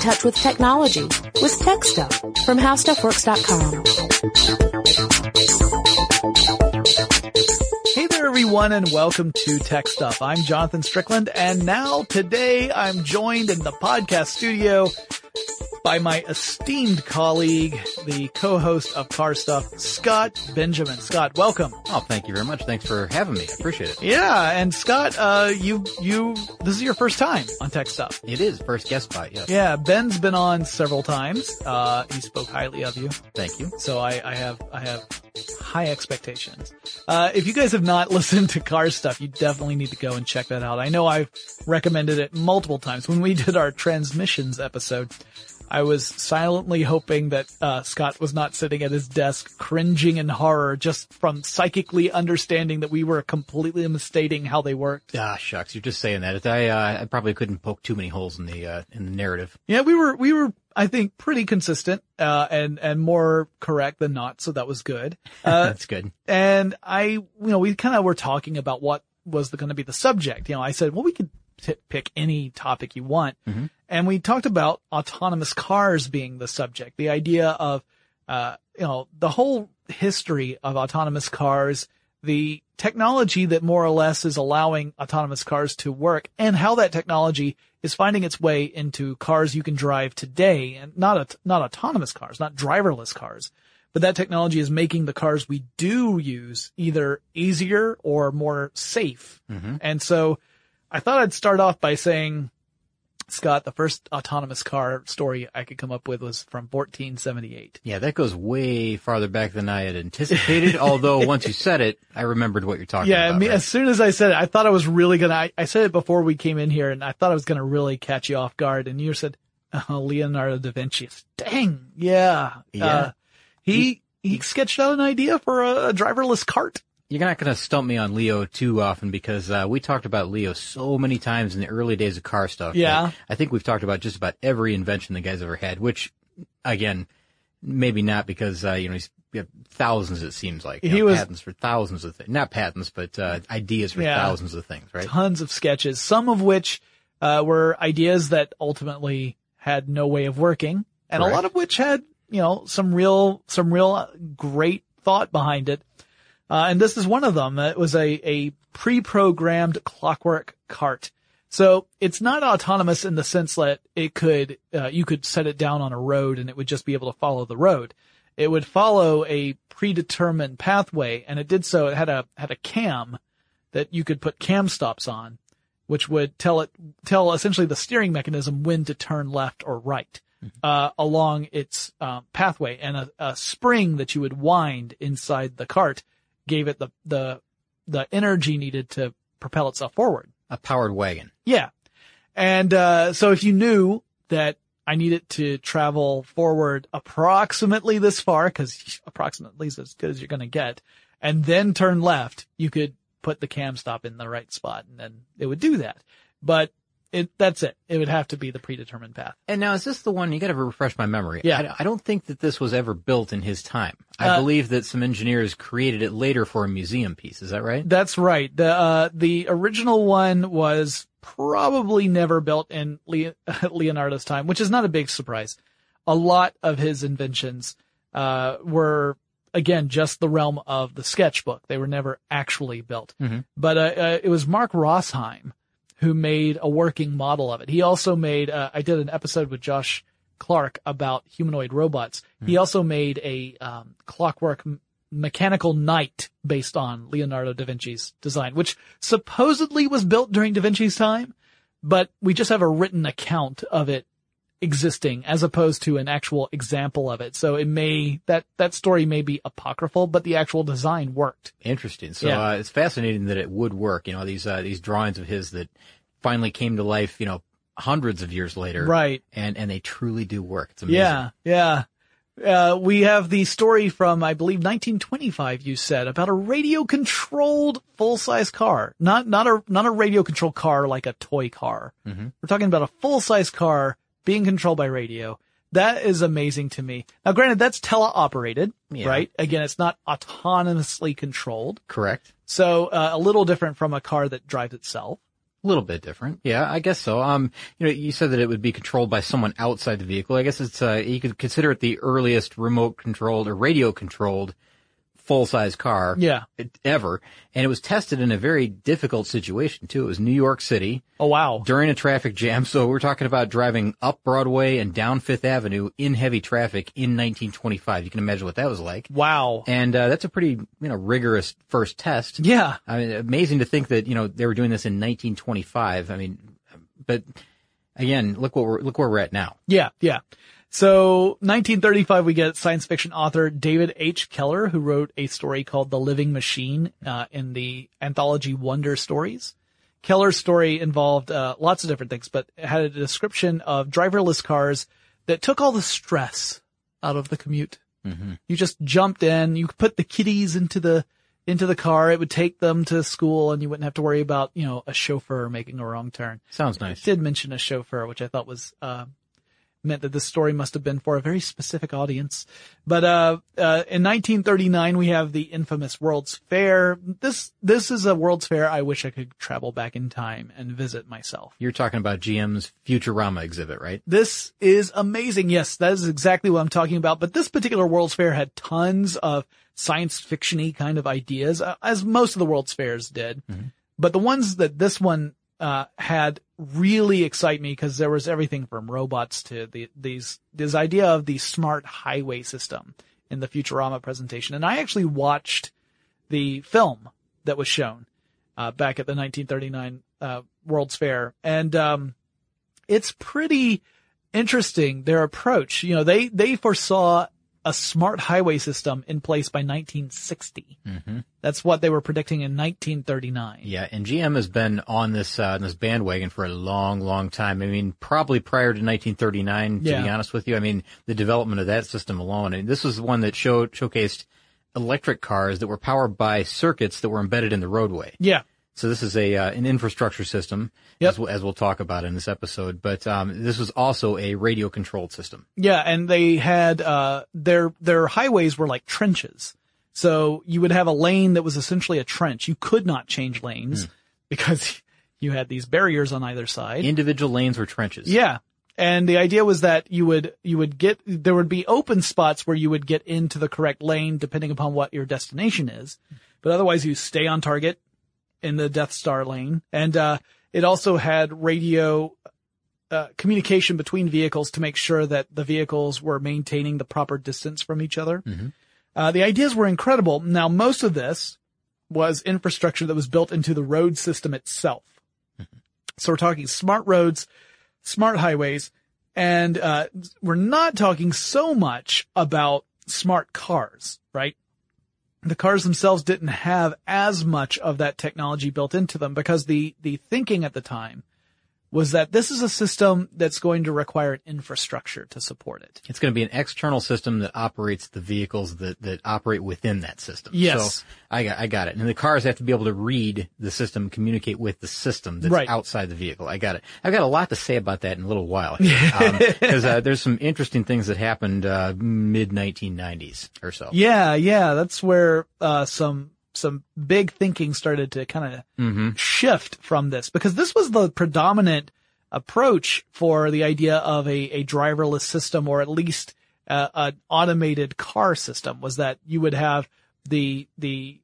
touch with technology with Tech Stuff from HowStuffWorks.com. Hey there everyone and welcome to Tech Stuff. I'm Jonathan Strickland and now today I'm joined in the podcast studio by my esteemed colleague, the co-host of Car Stuff, Scott Benjamin. Scott, welcome. Oh, thank you very much. Thanks for having me. I appreciate it. Yeah, and Scott, uh, you, you, this is your first time on Tech Stuff. It is first guest spot, yes. Yeah, Ben's been on several times. Uh, he spoke highly of you. Thank you. So I, I have, I have high expectations. Uh, if you guys have not listened to car stuff, you definitely need to go and check that out. I know I've recommended it multiple times. When we did our transmissions episode, I was silently hoping that uh, Scott was not sitting at his desk cringing in horror just from psychically understanding that we were completely misstating how they worked. Ah, shucks. You're just saying that. I, uh, I probably couldn't poke too many holes in the, uh, in the narrative. Yeah, we were, we were, I think, pretty consistent, uh, and, and more correct than not. So that was good. Uh, That's good. and I, you know, we kind of were talking about what was going to be the subject. You know, I said, well, we could t- pick any topic you want. And we talked about autonomous cars being the subject, the idea of, uh, you know, the whole history of autonomous cars, the technology that more or less is allowing autonomous cars to work and how that technology is finding its way into cars you can drive today and not, not autonomous cars, not driverless cars. But that technology is making the cars we do use either easier or more safe. And so I thought I'd start off by saying, Scott, the first autonomous car story I could come up with was from 1478. Yeah, that goes way farther back than I had anticipated. although once you said it, I remembered what you're talking about. Yeah, I mean, right? as soon as I said it, I thought I was really gonna, I, I said it before we came in here and I thought I was gonna really catch you off guard and you said, oh, Leonardo da Vinci. Dang. Yeah. Yeah. Uh, he, he sketched out an idea for a, a driverless cart. You're not going to stump me on Leo too often because uh, we talked about Leo so many times in the early days of car stuff. Yeah. I think we've talked about just about every invention the guy's ever had, which, again, maybe not because, uh, you know, he's got thousands, it seems like. You He know, was- patents for thousands of things. Not patents, but uh, ideas for Yeah. thousands of things, right? tons of sketches, some of which uh, were ideas that ultimately had no way of working, and a lot of which had, you know, some real, some real great thought behind it. Uh, and this is one of them. It was a, a pre-programmed clockwork cart. So it's not autonomous in the sense that it could, uh, you could set it down on a road and it would just be able to follow the road. It would follow a predetermined pathway and it did so. It had a, had a cam that you could put cam stops on, which would tell it, tell essentially the steering mechanism when to turn left or right, uh, along its, uh, pathway and a, a spring that you would wind inside the cart gave it the, the, the energy needed to propel itself forward. A powered wagon. Yeah. And, uh, so if you knew that I needed to travel forward approximately this far, cause approximately is as good as you're going to get, and then turn left, you could put the cam stop in the right spot and then it would do that. But it, that's it. It would have to be the predetermined path. And now, is this the one? You got to refresh my memory. Yeah. I, I don't think that this was ever built in his time. I Uh, believe that some engineers created it later for a museum piece. Is that right? That's right. The, uh, the original one was probably never built in Le- Leonardo's time, which is not a big surprise. A lot of his inventions, uh, were again, just the realm of the sketchbook. They were never actually built. But, uh, uh, it was Mark Rosheim who made a working model of it. He also made, uh, I did an episode with Josh Clark about humanoid robots. He also made a, um, clockwork m- mechanical knight based on Leonardo da Vinci's design, which supposedly was built during da Vinci's time, but we just have a written account of it existing as opposed to an actual example of it. So it may, that, that story may be apocryphal, but the actual design worked. Interesting. So Yeah. uh, it's fascinating that it would work. You know, these uh, these drawings of his that finally came to life. You know, hundreds of years later. Right. And and they truly do work. It's amazing. Yeah, yeah. Uh, we have the story from, I believe, 1925. You said about a radio-controlled full-size car, not not a not a radio-controlled car like a toy car. We're talking about a full-size car being controlled by radio. That is amazing to me. Now, granted, that's teleoperated, Yeah. right? Again, it's not autonomously controlled, Correct. so uh, a little different from a car that drives itself. A little bit different. Yeah, I guess so. Um, you know, you said that it would be controlled by someone outside the vehicle. I guess it's, uh, you could consider it the earliest remote controlled or radio controlled full size car Yeah. ever. And it was tested in a very difficult situation too. It was New York City Oh wow. during a traffic jam. So we're talking about driving up Broadway and down Fifth Avenue in heavy traffic in 1925. You can imagine what that was like. Wow. And, uh, that's a pretty, you know, rigorous first test. Yeah. I mean, amazing to think that you know they were doing this in 1925. I mean, but again, look what we're look where we're at now. Yeah, yeah. So 1935, we get science fiction author David H. Keller, who wrote a story called The Living Machine uh, in the anthology Wonder Stories. Keller's story involved uh, lots of different things, but it had a description of driverless cars that took all the stress out of the commute. You just jumped in, you put the kiddies into the into the car. It would take them to school, and you wouldn't have to worry about you know a chauffeur making a wrong turn Sounds nice. did mention a chauffeur, which I thought was uh, meant that this story must have been for a very specific audience. But uh, uh, in 1939, we have the infamous World's Fair. This this is a World's Fair I wish I could travel back in time and visit myself. You're talking about GM's Futurama exhibit, right? This is amazing. Yes, that is exactly what I'm talking about. But this particular World's Fair had tons of science fiction-y kind of ideas, uh, as most of the World's Fairs did. But the ones that this one uh, had really excite me because there was everything from robots to the these this idea of the smart highway system in the Futurama presentation. And I actually watched the film that was shown uh, back at the 1939 uh, World's Fair, and um, it's pretty interesting their approach. You know, they they foresaw a smart highway system in place by 1960. That's what they were predicting in 1939. Yeah, and GM has been on this uh, on this bandwagon for a long, long time. I mean, probably prior to 1939. To be honest with you, I mean, the development of that system alone. And this was one that showed showcased electric cars that were powered by circuits that were embedded in the roadway. Yeah. So this is a uh, an infrastructure system, Yep. as, we'll, as we'll talk about in this episode. But um, this was also a radio controlled system. Yeah, and they had uh their their highways were like trenches. So you would have a lane that was essentially a trench. You could not change lanes because you had these barriers on either side. Individual lanes were trenches. yeah. And the idea was that you would you would get there would be open spots where you would get into the correct lane depending upon what your destination is. But otherwise you stay on target in the Death Star lane. And uh it also had radio uh, communication between vehicles to make sure that the vehicles were maintaining the proper distance from each other. Uh, the ideas were incredible. Now, most of this was infrastructure that was built into the road system itself. So we're talking smart roads, smart highways, and uh, we're not talking so much about smart cars, right? The cars themselves didn't have as much of that technology built into them because the the thinking at the time was that this is a system that's going to require an infrastructure to support it. It's going to be an external system that operates the vehicles that, that operate within that system. Yes. So I got, I got it. And the cars have to be able to read the system, communicate with the system that's Right. outside the vehicle. I got it. I've got a lot to say about that in a little while. Because uh, there's some interesting things that happened uh, mid 1990s or so. Yeah, yeah, that's where uh, some some big thinking started to kind of shift from this. Because this was the predominant approach for the idea of a, a driverless system or at least uh, an automated car system was that you would have the the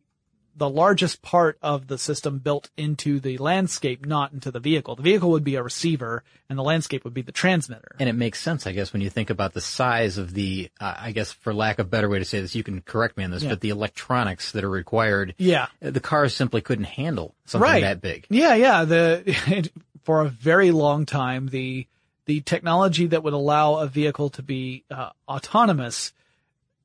the largest part of the system built into the landscape, not into the vehicle. The vehicle would be a receiver and the landscape would be the transmitter. And it makes sense, I guess, when you think about the size of the, uh, I guess, for lack of a better way to say this, you can correct me on this, Yeah. but the electronics that are required, Yeah. uh, the cars simply couldn't handle something right. that big. Yeah, yeah. The for a very long time, the the technology that would allow a vehicle to be uh, autonomous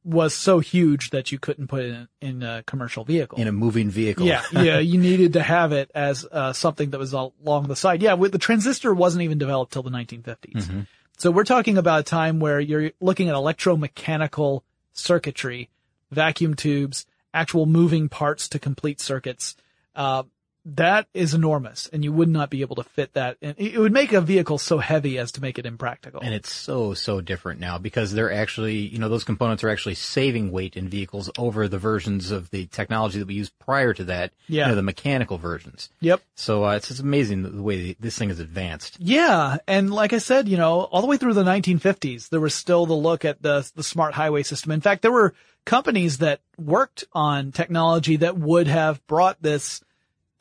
was so huge that you couldn't put it in, in a commercial vehicle. In a moving vehicle. yeah, yeah, you needed to have it as uh, something that was along the side. Yeah, with the transistor wasn't even developed till the 1950s. So we're talking about a time where you're looking at electromechanical circuitry, vacuum tubes, actual moving parts to complete circuits. Uh, that is enormous and you would not be able to fit that. And it would make a vehicle so heavy as to make it impractical. And it's so, so different now because they're actually, you know, those components are actually saving weight in vehicles over the versions of the technology that we used prior to that. Yeah. You know, the mechanical versions. Yep. So, uh, it's, it's amazing the, the way this thing is advanced. Yeah, and like I said, you know, all the way through the 1950s, there was still the look at the the smart highway system. In fact, there were companies that worked on technology that would have brought this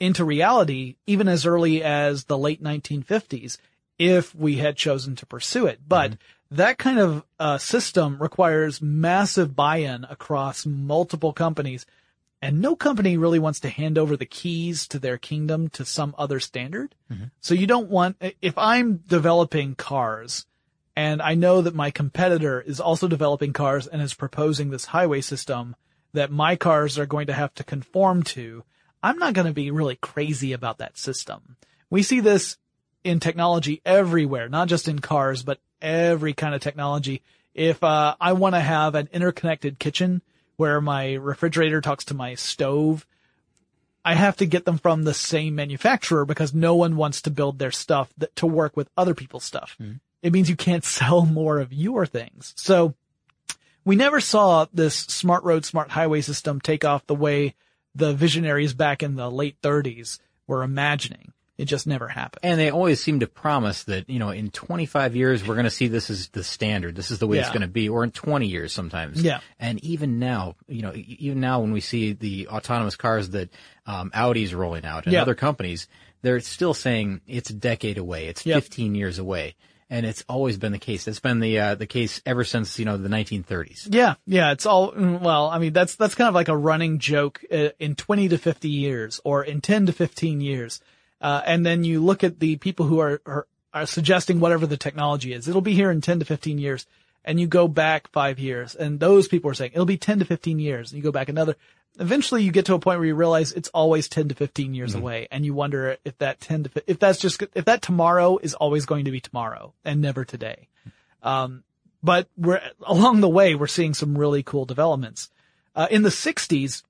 into reality even as early as the late 1950s if we had chosen to pursue it. But that kind of uh, system requires massive buy-in across multiple companies. And no company really wants to hand over the keys to their kingdom to some other standard. So you don't want, if I'm developing cars and I know that my competitor is also developing cars and is proposing this highway system that my cars are going to have to conform to, I'm not going to be really crazy about that system. We see this in technology everywhere, not just in cars, but every kind of technology. If uh, I want to have an interconnected kitchen where my refrigerator talks to my stove, I have to get them from the same manufacturer because no one wants to build their stuff that, to work with other people's stuff. It means you can't sell more of your things. So we never saw this smart road, smart highway system take off the way the visionaries back in the late 30s were imagining. It just never happened. And they always seem to promise that, you know, in 25 years, we're going to see this as the standard. This is the way it's going to be, or in 20 years sometimes. Yeah. And even now, you know, even now when we see the autonomous cars that um, Audi's rolling out and Yeah. other companies, they're still saying it's a decade away. It's Yep. 15 years away. And it's always been the case. It's been the uh, the case ever since you know the 1930s. Yeah, yeah, it's all mm, well. I mean, that's that's kind of like a running joke uh, in twenty to fifty years, or in ten to fifteen years, uh, and then you look at the people who are, are are suggesting whatever the technology is. It'll be here in ten to fifteen years, and you go back five years, and those people are saying it'll be ten to fifteen years, and you go back another. Eventually, you get to a point where you realize it's always ten to fifteen years away, and you wonder if that ten to if that's just if that tomorrow is always going to be tomorrow and never today but we're along the way we're seeing some really cool developments. Uh, in the 60s,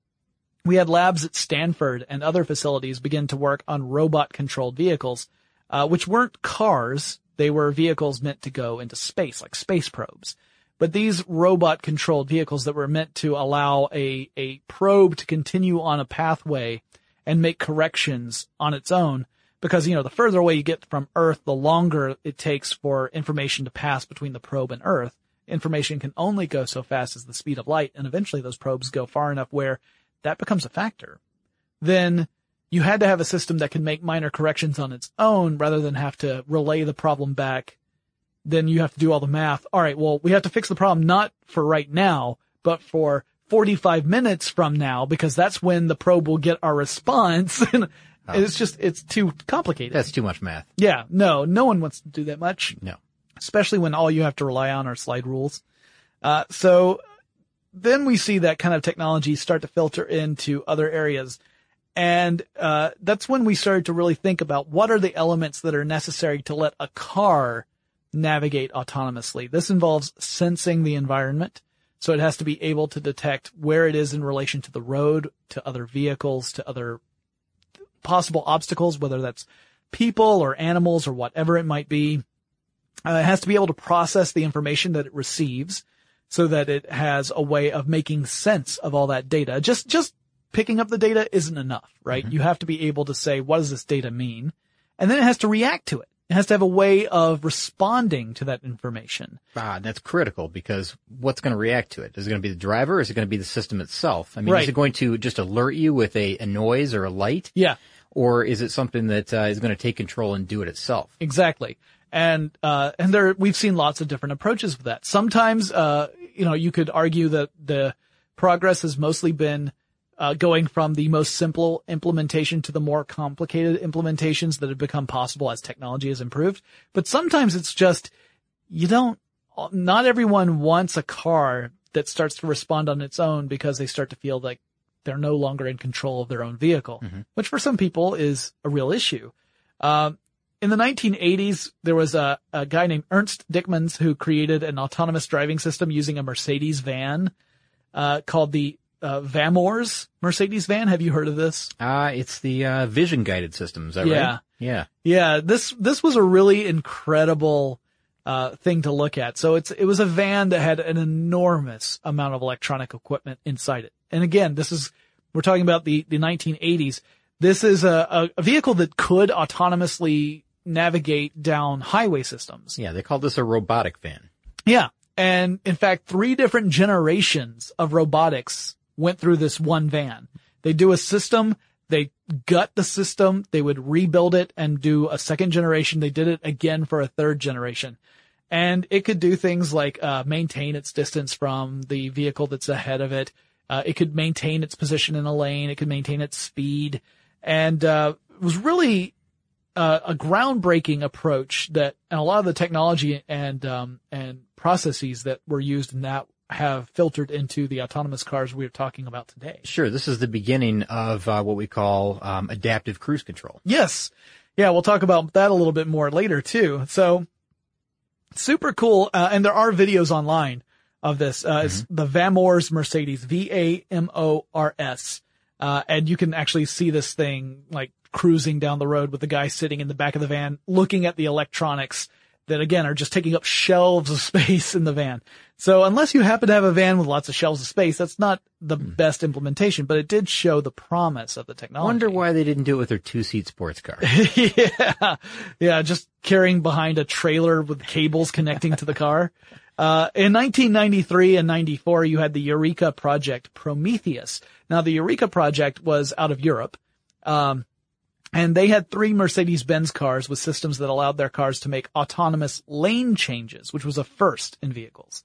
we had labs at Stanford and other facilities begin to work on robot controlled vehicles, uh, which weren't cars. They were vehicles meant to go into space, like space probes. But these robot controlled vehicles that were meant to allow a, a probe to continue on a pathway and make corrections on its own because, you know, the further away you get from Earth, the longer it takes for information to pass between the probe and Earth. Information can only go so fast as the speed of light, and eventually those probes go far enough where that becomes a factor. Then you had to have a system that can make minor corrections on its own rather than have to relay the problem back. Then you have to do all the math. All right, well, we have to fix the problem not for right now, but for 45 minutes from now because that's when the probe will get our response. And it's just, it's too complicated. That's too much math. Yeah, no, no one wants to do that much, No. especially when all you have to rely on are slide rules. Uh, so then we see that kind of technology start to filter into other areas. And, uh, that's when we started to really think about what are the elements that are necessary to let a car navigate autonomously. This involves sensing the environment. So it has to be able to detect where it is in relation to the road, to other vehicles, to other possible obstacles, whether that's people or animals or whatever it might be. Uh, it has to be able to process the information that it receives so that it has a way of making sense of all that data. Just, just picking up the data isn't enough, right? You have to be able to say, what does this data mean? And then it has to react to it. It has to have a way of responding to that information. Ah, that's critical because what's going to react to it? Is it going to be the driver or is it going to be the system itself? I mean, Right. is it going to just alert you with a, a noise or a light? Yeah. Or is it something that uh, is going to take control and do it itself? Exactly. And, uh, and there, we've seen lots of different approaches with that. Sometimes, uh, you know, you could argue that the progress has mostly been, uh, going from the most simple implementation to the more complicated implementations that have become possible as technology has improved. But sometimes it's just, you don't, not everyone wants a car that starts to respond on its own because they start to feel like they're no longer in control of their own vehicle, which for some people is a real issue. Um, in the 1980s, there was a, a guy named Ernst Dickmanns who created an autonomous driving system using a Mercedes van, uh, called the uh, Vamors Mercedes van. Have you heard of this? Uh, it's the, uh, vision guided system. Is that Yeah. right? Yeah. Yeah, this this was a really incredible uh, thing to look at. So it's it was a van that had an enormous amount of electronic equipment inside it. And again, this is we're talking about the the 1980s. This is a, a, a vehicle that could autonomously navigate down highway systems. Yeah. They called this a robotic van. Yeah. And in fact, three different generations of robotics went through this one van. They do a system, they gut the system, they would rebuild it and do a second generation. They did it again for a third generation. And it could do things like, uh, maintain its distance from the vehicle that's ahead of it. Uh, it could maintain its position in a lane. It could maintain its speed. And, uh, it was really, uh, a groundbreaking approach that, and a lot of the technology and, um, and processes that were used in that have filtered into the autonomous cars we're talking about today. Sure. This is the beginning of, uh, what we call, um, adaptive cruise control. Yes. Yeah, we'll talk about that a little bit more later too. So super cool. Uh, and there are videos online of this. Uh, it's the Vamors Mercedes, V-A-M-O-R-S. Uh, and you can actually see this thing like cruising down the road with the guy sitting in the back of the van looking at the electronics that again are just taking up shelves of space in the van. So unless you happen to have a van with lots of shelves of space, that's not the best implementation, but it did show the promise of the technology. Wonder why they didn't do it with their two seat sports car. yeah. Yeah. Just carrying behind a trailer with cables connecting to the car. Uh, in 1993 and 94, you had the Eureka Project Prometheus. Now the Eureka Project was out of Europe. Um, and they had three Mercedes-Benz cars with systems that allowed their cars to make autonomous lane changes, which was a first in vehicles.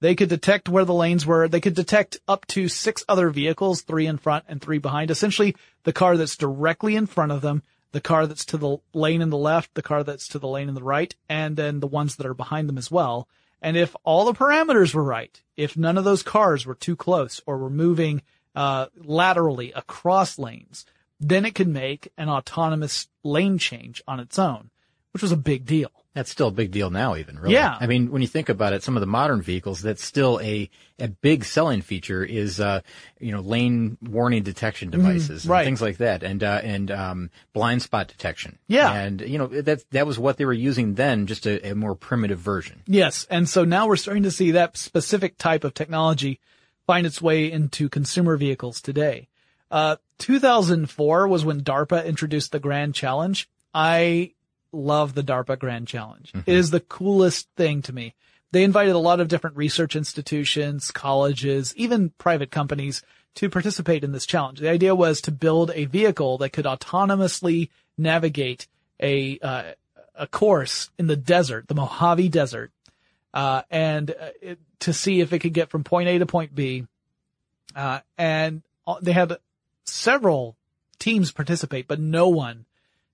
They could detect where the lanes were. They could detect up to six other vehicles, three in front and three behind. Essentially, the car that's directly in front of them, the car that's to the lane in the left, the car that's to the lane in the right, and then the ones that are behind them as well. And if all the parameters were right, if none of those cars were too close or were moving uh, laterally across lanes, then it could make an autonomous lane change on its own, which was a big deal. That's still a big deal now, even really. Yeah. I mean, when you think about it, some of the modern vehicles, that's still a a big selling feature is, uh, you know, lane warning detection devices, and right. things like that, and uh, and um, blind spot detection. Yeah. and you know that that was what they were using then, just a, a more primitive version. Yes. And so now we're starting to see that specific type of technology find its way into consumer vehicles today. Uh, 2004 was when DARPA introduced the Grand Challenge. I love the DARPA Grand Challenge. It is the coolest thing to me. They invited a lot of different research institutions, colleges, even private companies to participate in this challenge. The idea was to build a vehicle that could autonomously navigate a, uh, a course in the desert, the Mojave Desert, uh, and uh, it, to see if it could get from point A to point B. Uh, and uh, they had several teams participate, but no one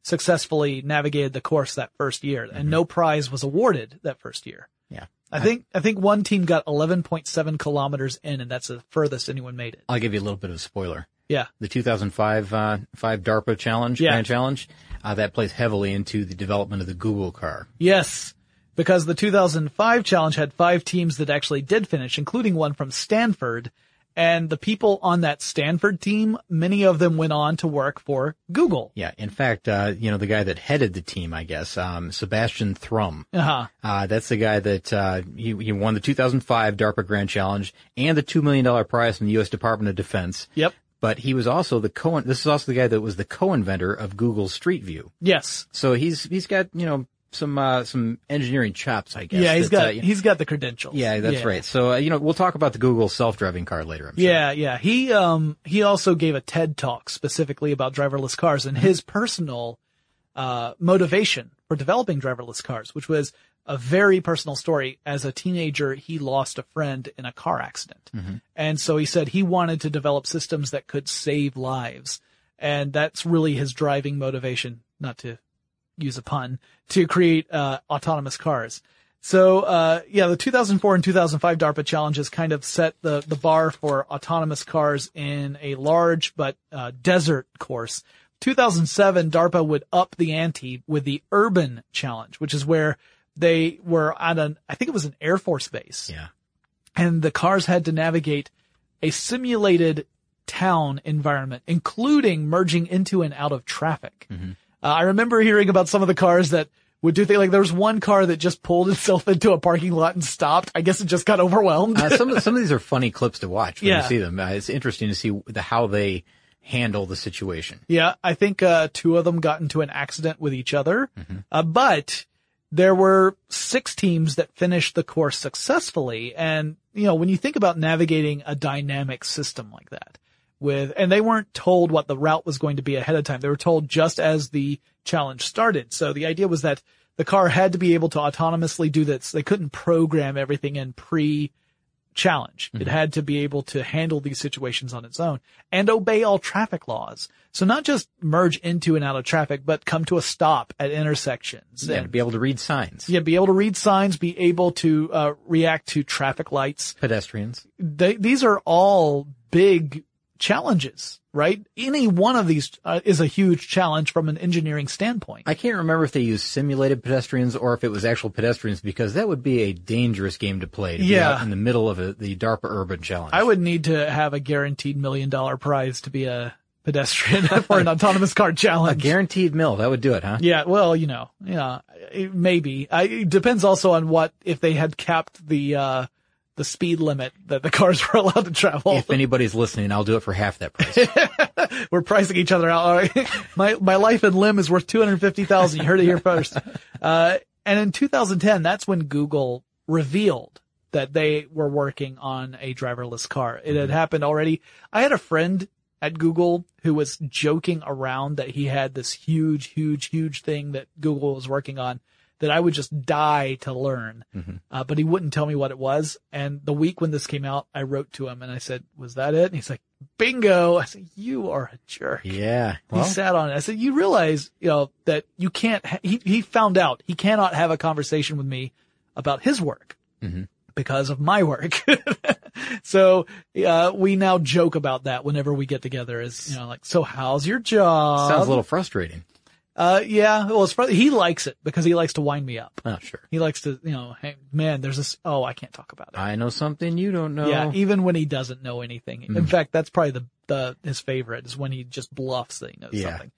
successfully navigated the course that first year, and no prize was awarded that first year. Yeah. I think I think one team got 11.7 kilometers in, and that's the furthest anyone made it. I'll give you a little bit of a spoiler. Yeah, The 2005 uh, five DARPA challenge, Yeah. Grand Challenge, uh, that plays heavily into the development of the Google car. yes, because the 2005 challenge had five teams that actually did finish, including one from Stanford. And the people on that Stanford team, many of them went on to work for Google. Yeah, in fact, uh, you know the guy that headed the team, I guess, um, Sebastian Thrun. Uh-huh. Uh, that's the guy that, uh, he, he won the 2005 DARPA Grand Challenge and the $2 million prize from the U.S. Department of Defense. Yep. But he was also the co, this is also the guy that was the co-inventor of Google Street View. Yes. So he's, he's got, you know, some, uh, some engineering chops, I guess. Yeah, he's that, got uh, you know- he's got the credentials. yeah, that's right. So, uh, you know, we'll talk about the Google self-driving car later, I'm sure. Yeah, yeah. He um he also gave a TED talk specifically about driverless cars and his personal uh motivation for developing driverless cars, which was a very personal story. As a teenager, he lost a friend in a car accident. And so he said he wanted to develop systems that could save lives. And that's really his driving motivation, not to use a pun, to create uh autonomous cars. So, uh, yeah, the 2004 and 2005 DARPA challenges kind of set the, the bar for autonomous cars in a large but, uh, desert course. 2007, DARPA would up the ante with the urban challenge, which is where they were at an, I think it was an Air Force base Yeah. and the cars had to navigate a simulated town environment, including merging into and out of traffic. Uh, I remember hearing about some of the cars that would do things like there was one car that just pulled itself into a parking lot and stopped. I guess it just got overwhelmed. Uh, some of, some of these are funny clips to watch when Yeah. you see them. Uh, it's interesting to see the, how they handle the situation. Yeah, I think uh, two of them got into an accident with each other, Mm-hmm. uh, but there were six teams that finished the course successfully. And you know, when you think about navigating a dynamic system like that, with and they weren't told what the route was going to be ahead of time; they were told just as the challenge started. So the idea was that the car had to be able to autonomously do this. They couldn't program everything in pre challenge. It had to be able to handle these situations on its own and obey all traffic laws. So not just merge into and out of traffic, but come to a stop at intersections Yeah, and be able to read signs. yeah, be able to read signs, be able to uh, react to traffic lights. Pedestrians. They, these are all big challenges, right? Any one of these uh, is a huge challenge from an engineering standpoint. I can't remember if they used simulated pedestrians or if it was actual pedestrians because that would be a dangerous game to play to be Yeah. in the middle of a, the DARPA Urban Challenge. I would need to have a guaranteed million dollar prize to be a pedestrian for an autonomous car challenge. a guaranteed mill. That would do it, huh? Yeah, well, you know, yeah, maybe. I, it depends also on what if they had capped the uh the speed limit that the cars were allowed to travel. If anybody's listening, I'll do it for half that price. We're pricing each other out. My my life and limb is worth two hundred fifty thousand. You heard it here first. Uh, and in 2010, that's when Google revealed that they were working on a driverless car. It had happened already. I had a friend at Google who was joking around that he had this huge, huge, huge thing that Google was working on that I would just die to learn. Uh, but he wouldn't tell me what it was. And the week when this came out, I wrote to him and I said, was that it? And he's like, bingo. I said, you are a jerk. yeah. He sat on it. I said, you realize, you know, that you can't, ha- he, he found out he cannot have a conversation with me about his work because of my work. so, uh, we now joke about that whenever we get together is, you know, like, so how's your job? sounds a little frustrating. Uh, yeah, well, it's probably, he likes it because he likes to wind me up. Oh, sure. He likes to, you know, hey, man, there's this, oh, I can't talk about it. I know something you don't know. Yeah, even when he doesn't know anything. In fact, that's probably the, the his favorite is when he just bluffs that he knows Yeah. something.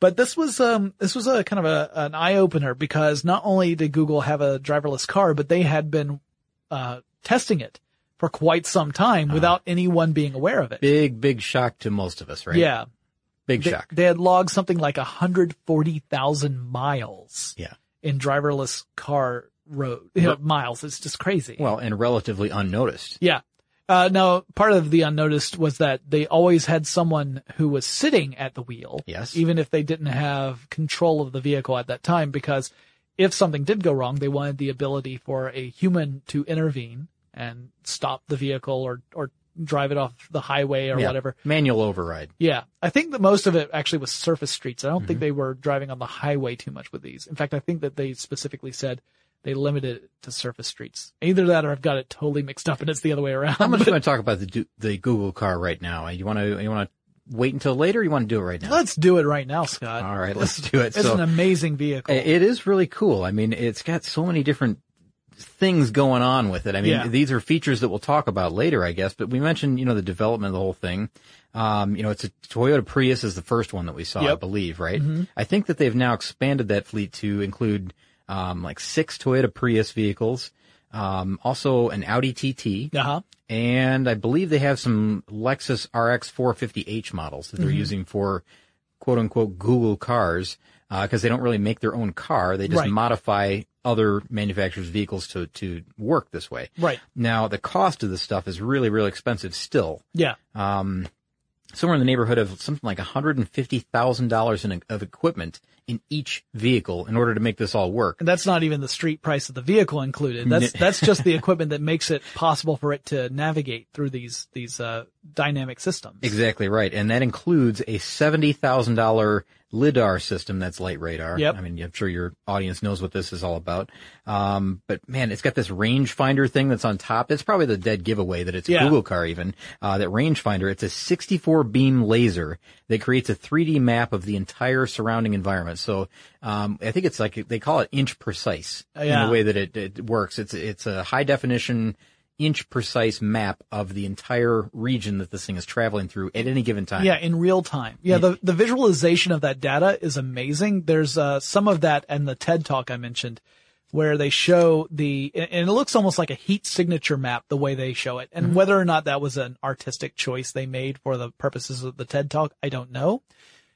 But this was um this was a kind of a an eye opener because not only did Google have a driverless car, but they had been uh testing it for quite some time without anyone being aware of it. Big, big shock to most of us, right? Yeah. Big They, shock. they had logged something like 140,000 miles yeah. in driverless car road you know, miles. It's just crazy. Well, and relatively unnoticed. Yeah. Uh, now, part of the unnoticed was that they always had someone who was sitting at the wheel. Yes. Even if they didn't have control of the vehicle at that time, because if something did go wrong, they wanted the ability for a human to intervene and stop the vehicle or, or drive it off the highway or Yeah. whatever. Manual override. Yeah. I think that most of it actually was surface streets. I don't Mm-hmm. think they were driving on the highway too much with these. In fact, I think that they specifically said they limited it to surface streets. Either that or I've got it totally mixed up and it's the other way around. How much do you want to talk about the the Google car right now? You want to you want to wait until later? or You want to do it right now? Let's do it right now, Scott. All right, let's do it. It's So an amazing vehicle. it is really cool. I mean, it's got so many different things going on with it. I mean, Yeah. these are features that we'll talk about later, I guess. But we mentioned, you know, the development of the whole thing. Um, you know, it's a Toyota Prius is the first one that we saw, I believe, right? I think that they've now expanded that fleet to include um, like six Toyota Prius vehicles, um, also an Audi TT, uh huh. and I believe they have some Lexus RX 450h models that they're Mm-hmm. using for quote unquote Google cars because they don't really make their own car. They just Right. modify other manufacturers' vehicles to to work this way. Right. Now the cost of this stuff is really really expensive still. Yeah. Um, somewhere in the neighborhood of something like $150,000 in of equipment in each vehicle in order to make this all work. And that's not even the street price of the vehicle included. That's that's just the equipment that makes it possible for it to navigate through these these uh, dynamic systems. Exactly right. And that includes a $70,000 LIDAR system that's light radar. Yep. I mean, I'm sure your audience knows what this is all about. Um, but man, it's got this rangefinder thing that's on top. It's probably the dead giveaway that it's a Google car even. Uh, that rangefinder, it's a 64 beam laser that creates a 3D map of the entire surrounding environment. So, um, I think it's like, they call it inch precise in Yeah. the way that it, it works. It's, it's a high definition inch precise map of the entire region that this thing is traveling through at any given time. Yeah, in real time. Yeah, the, the visualization of that data is amazing. There's uh, some of that in the TED talk I mentioned where they show the, and it looks almost like a heat signature map the way they show it. And whether or not that was an artistic choice they made for the purposes of the TED talk, I don't know.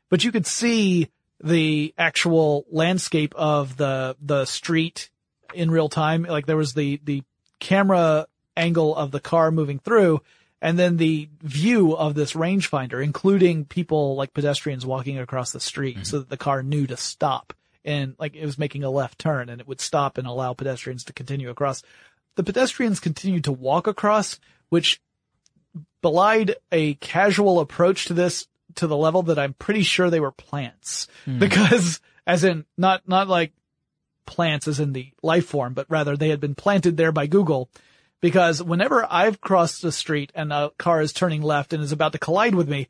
But you could see the actual landscape of the, the street in real time. Like there was the, the camera angle of the car moving through and then the view of this rangefinder, including people like pedestrians walking across the street mm-hmm. so that the car knew to stop and like it was making a left turn and it would stop and allow pedestrians to continue across. The pedestrians continued to walk across, which belied a casual approach to this to the level that I'm pretty sure they were plants. Hmm. Because as in not, not like plants as in the life form, but rather they had been planted there by Google because whenever I've crossed the street and a car is turning left and is about to collide with me,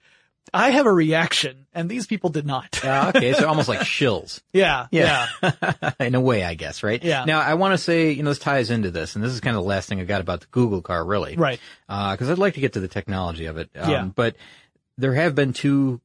I have a reaction and these people did not. Ah, okay, so almost like shills. yeah. Yeah. in a way, I guess, right? Yeah. Now, I want to say, you know, this ties into this, and this is kind of the last thing I got about the Google car, really. Right. Because I'd like to get to the technology of it. Um, Yeah. But there have been two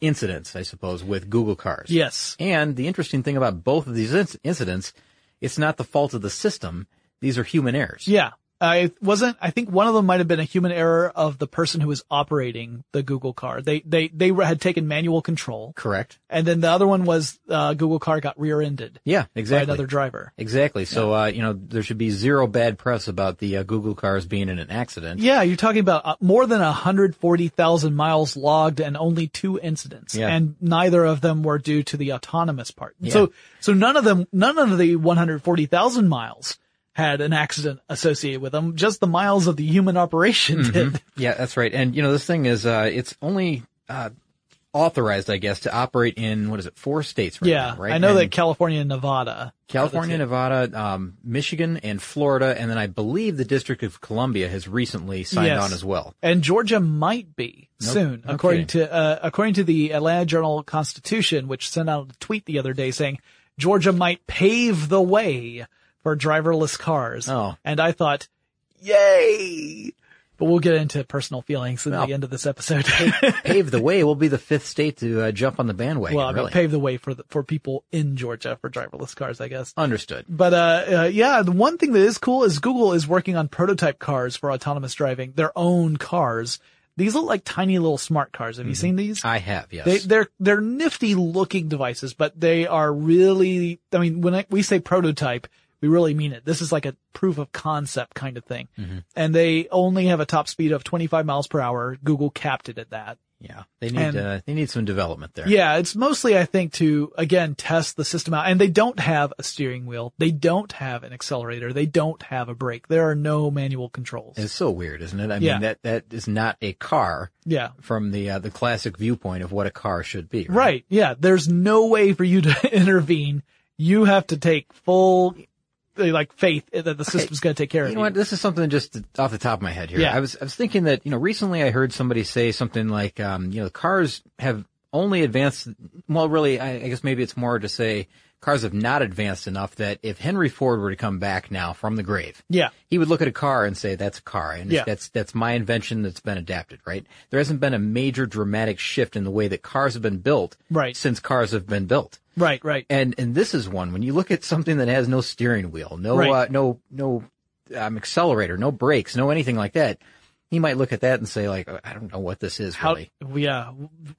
incidents, I suppose, with Google cars. Yes. And the interesting thing about both of these inc- incidents, it's not the fault of the system. These are human errors. Yeah. I wasn't, I think one of them might have been a human error of the person who was operating the Google car. They, they, they had taken manual control. Correct. And then the other one was, uh, Google car got rear-ended Yeah, exactly. by another driver. Exactly. So, uh, you know, there should be zero bad press about the uh, Google cars being in an accident. Yeah, you're talking about uh, more than 140,000 miles logged and only two incidents. Yeah. And neither of them were due to the autonomous part. Yeah. So, so none of them, none of the 140,000 miles had an accident associated with them. Just the miles of the human operation Mm-hmm. did. Yeah, that's right. And you know, this thing is, uh, it's only, uh, authorized, I guess, to operate in, what is it, four states right Yeah. now, right? I know And that California and Nevada. California. Nevada, um, Michigan, and Florida, and then I believe the District of Columbia has recently signed Yes. on as well. And Georgia might be Nope. soon, No according to uh, according to the Atlanta Journal Constitution, which sent out a tweet the other day saying Georgia might pave the way for driverless cars. Oh. and I thought, yay! But we'll get into personal feelings at Well, the end of this episode. Pave the way. We'll be the fifth state to uh, jump on the bandwagon. well, I mean, really. pave the way for the, for people in Georgia for driverless cars, I guess. Understood. But uh, uh, yeah, the one thing that is cool is Google is working on prototype cars for autonomous driving, their own cars. These look like tiny little smart cars. Have you seen these? I have, yes. They, they're they're nifty looking devices, but they are really. I mean, when I, we say prototype, we really mean it. This is like a proof of concept kind of thing, and they only have a top speed of 25 miles per hour. Google capped it at that. yeah, they need and- uh, they need some development there. Yeah, it's mostly, I think, to, again, test the system out. And they don't have a steering wheel. They don't have an accelerator. They don't have a brake. There are no manual controls. It's so weird, isn't it? I Yeah. mean, that that is not a car yeah. from the uh, the classic viewpoint of what a car should be. Right. Right. Yeah. There's no way for you to intervene. You have to take full, like, faith that the system's going to take care of You you. know what? This is something just off the top of my head here. Yeah. I was I was thinking that you know recently I heard somebody say something like um, you know cars have only advanced. Well, really, I, I guess maybe it's more to say cars have not advanced enough that if Henry Ford were to come back now from the grave, Yeah. he would look at a car and say that's a car and Yeah. that's that's my invention that's been adapted. Right? There hasn't been a major dramatic shift in the way that cars have been built Right. since cars have been built. Right. Right. And and this is one when you look at something that has no steering wheel, no Right. uh, no no um, accelerator, no brakes, no anything like that. He might look at that and say like, I don't know what this is How, really. yeah.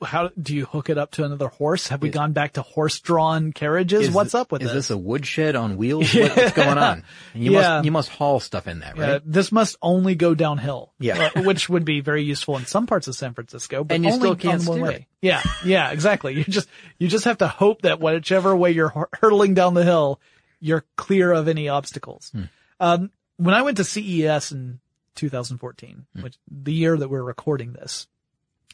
How do you hook it up to another horse? Have we gone back to horse-drawn carriages? What's th- up with is this? this a woodshed on wheels? What- what's going on? And you Yeah. must you must haul stuff in that, right? this must only go downhill. Yeah. uh, which would be very useful in some parts of San Francisco, but And you only still can't one steer way. it. Yeah, yeah, exactly. You just you just have to hope that whichever way you're hurtling down the hill, you're clear of any obstacles. Hmm. Um, when I went to CES in 2014, Hmm. which the year that we're recording this,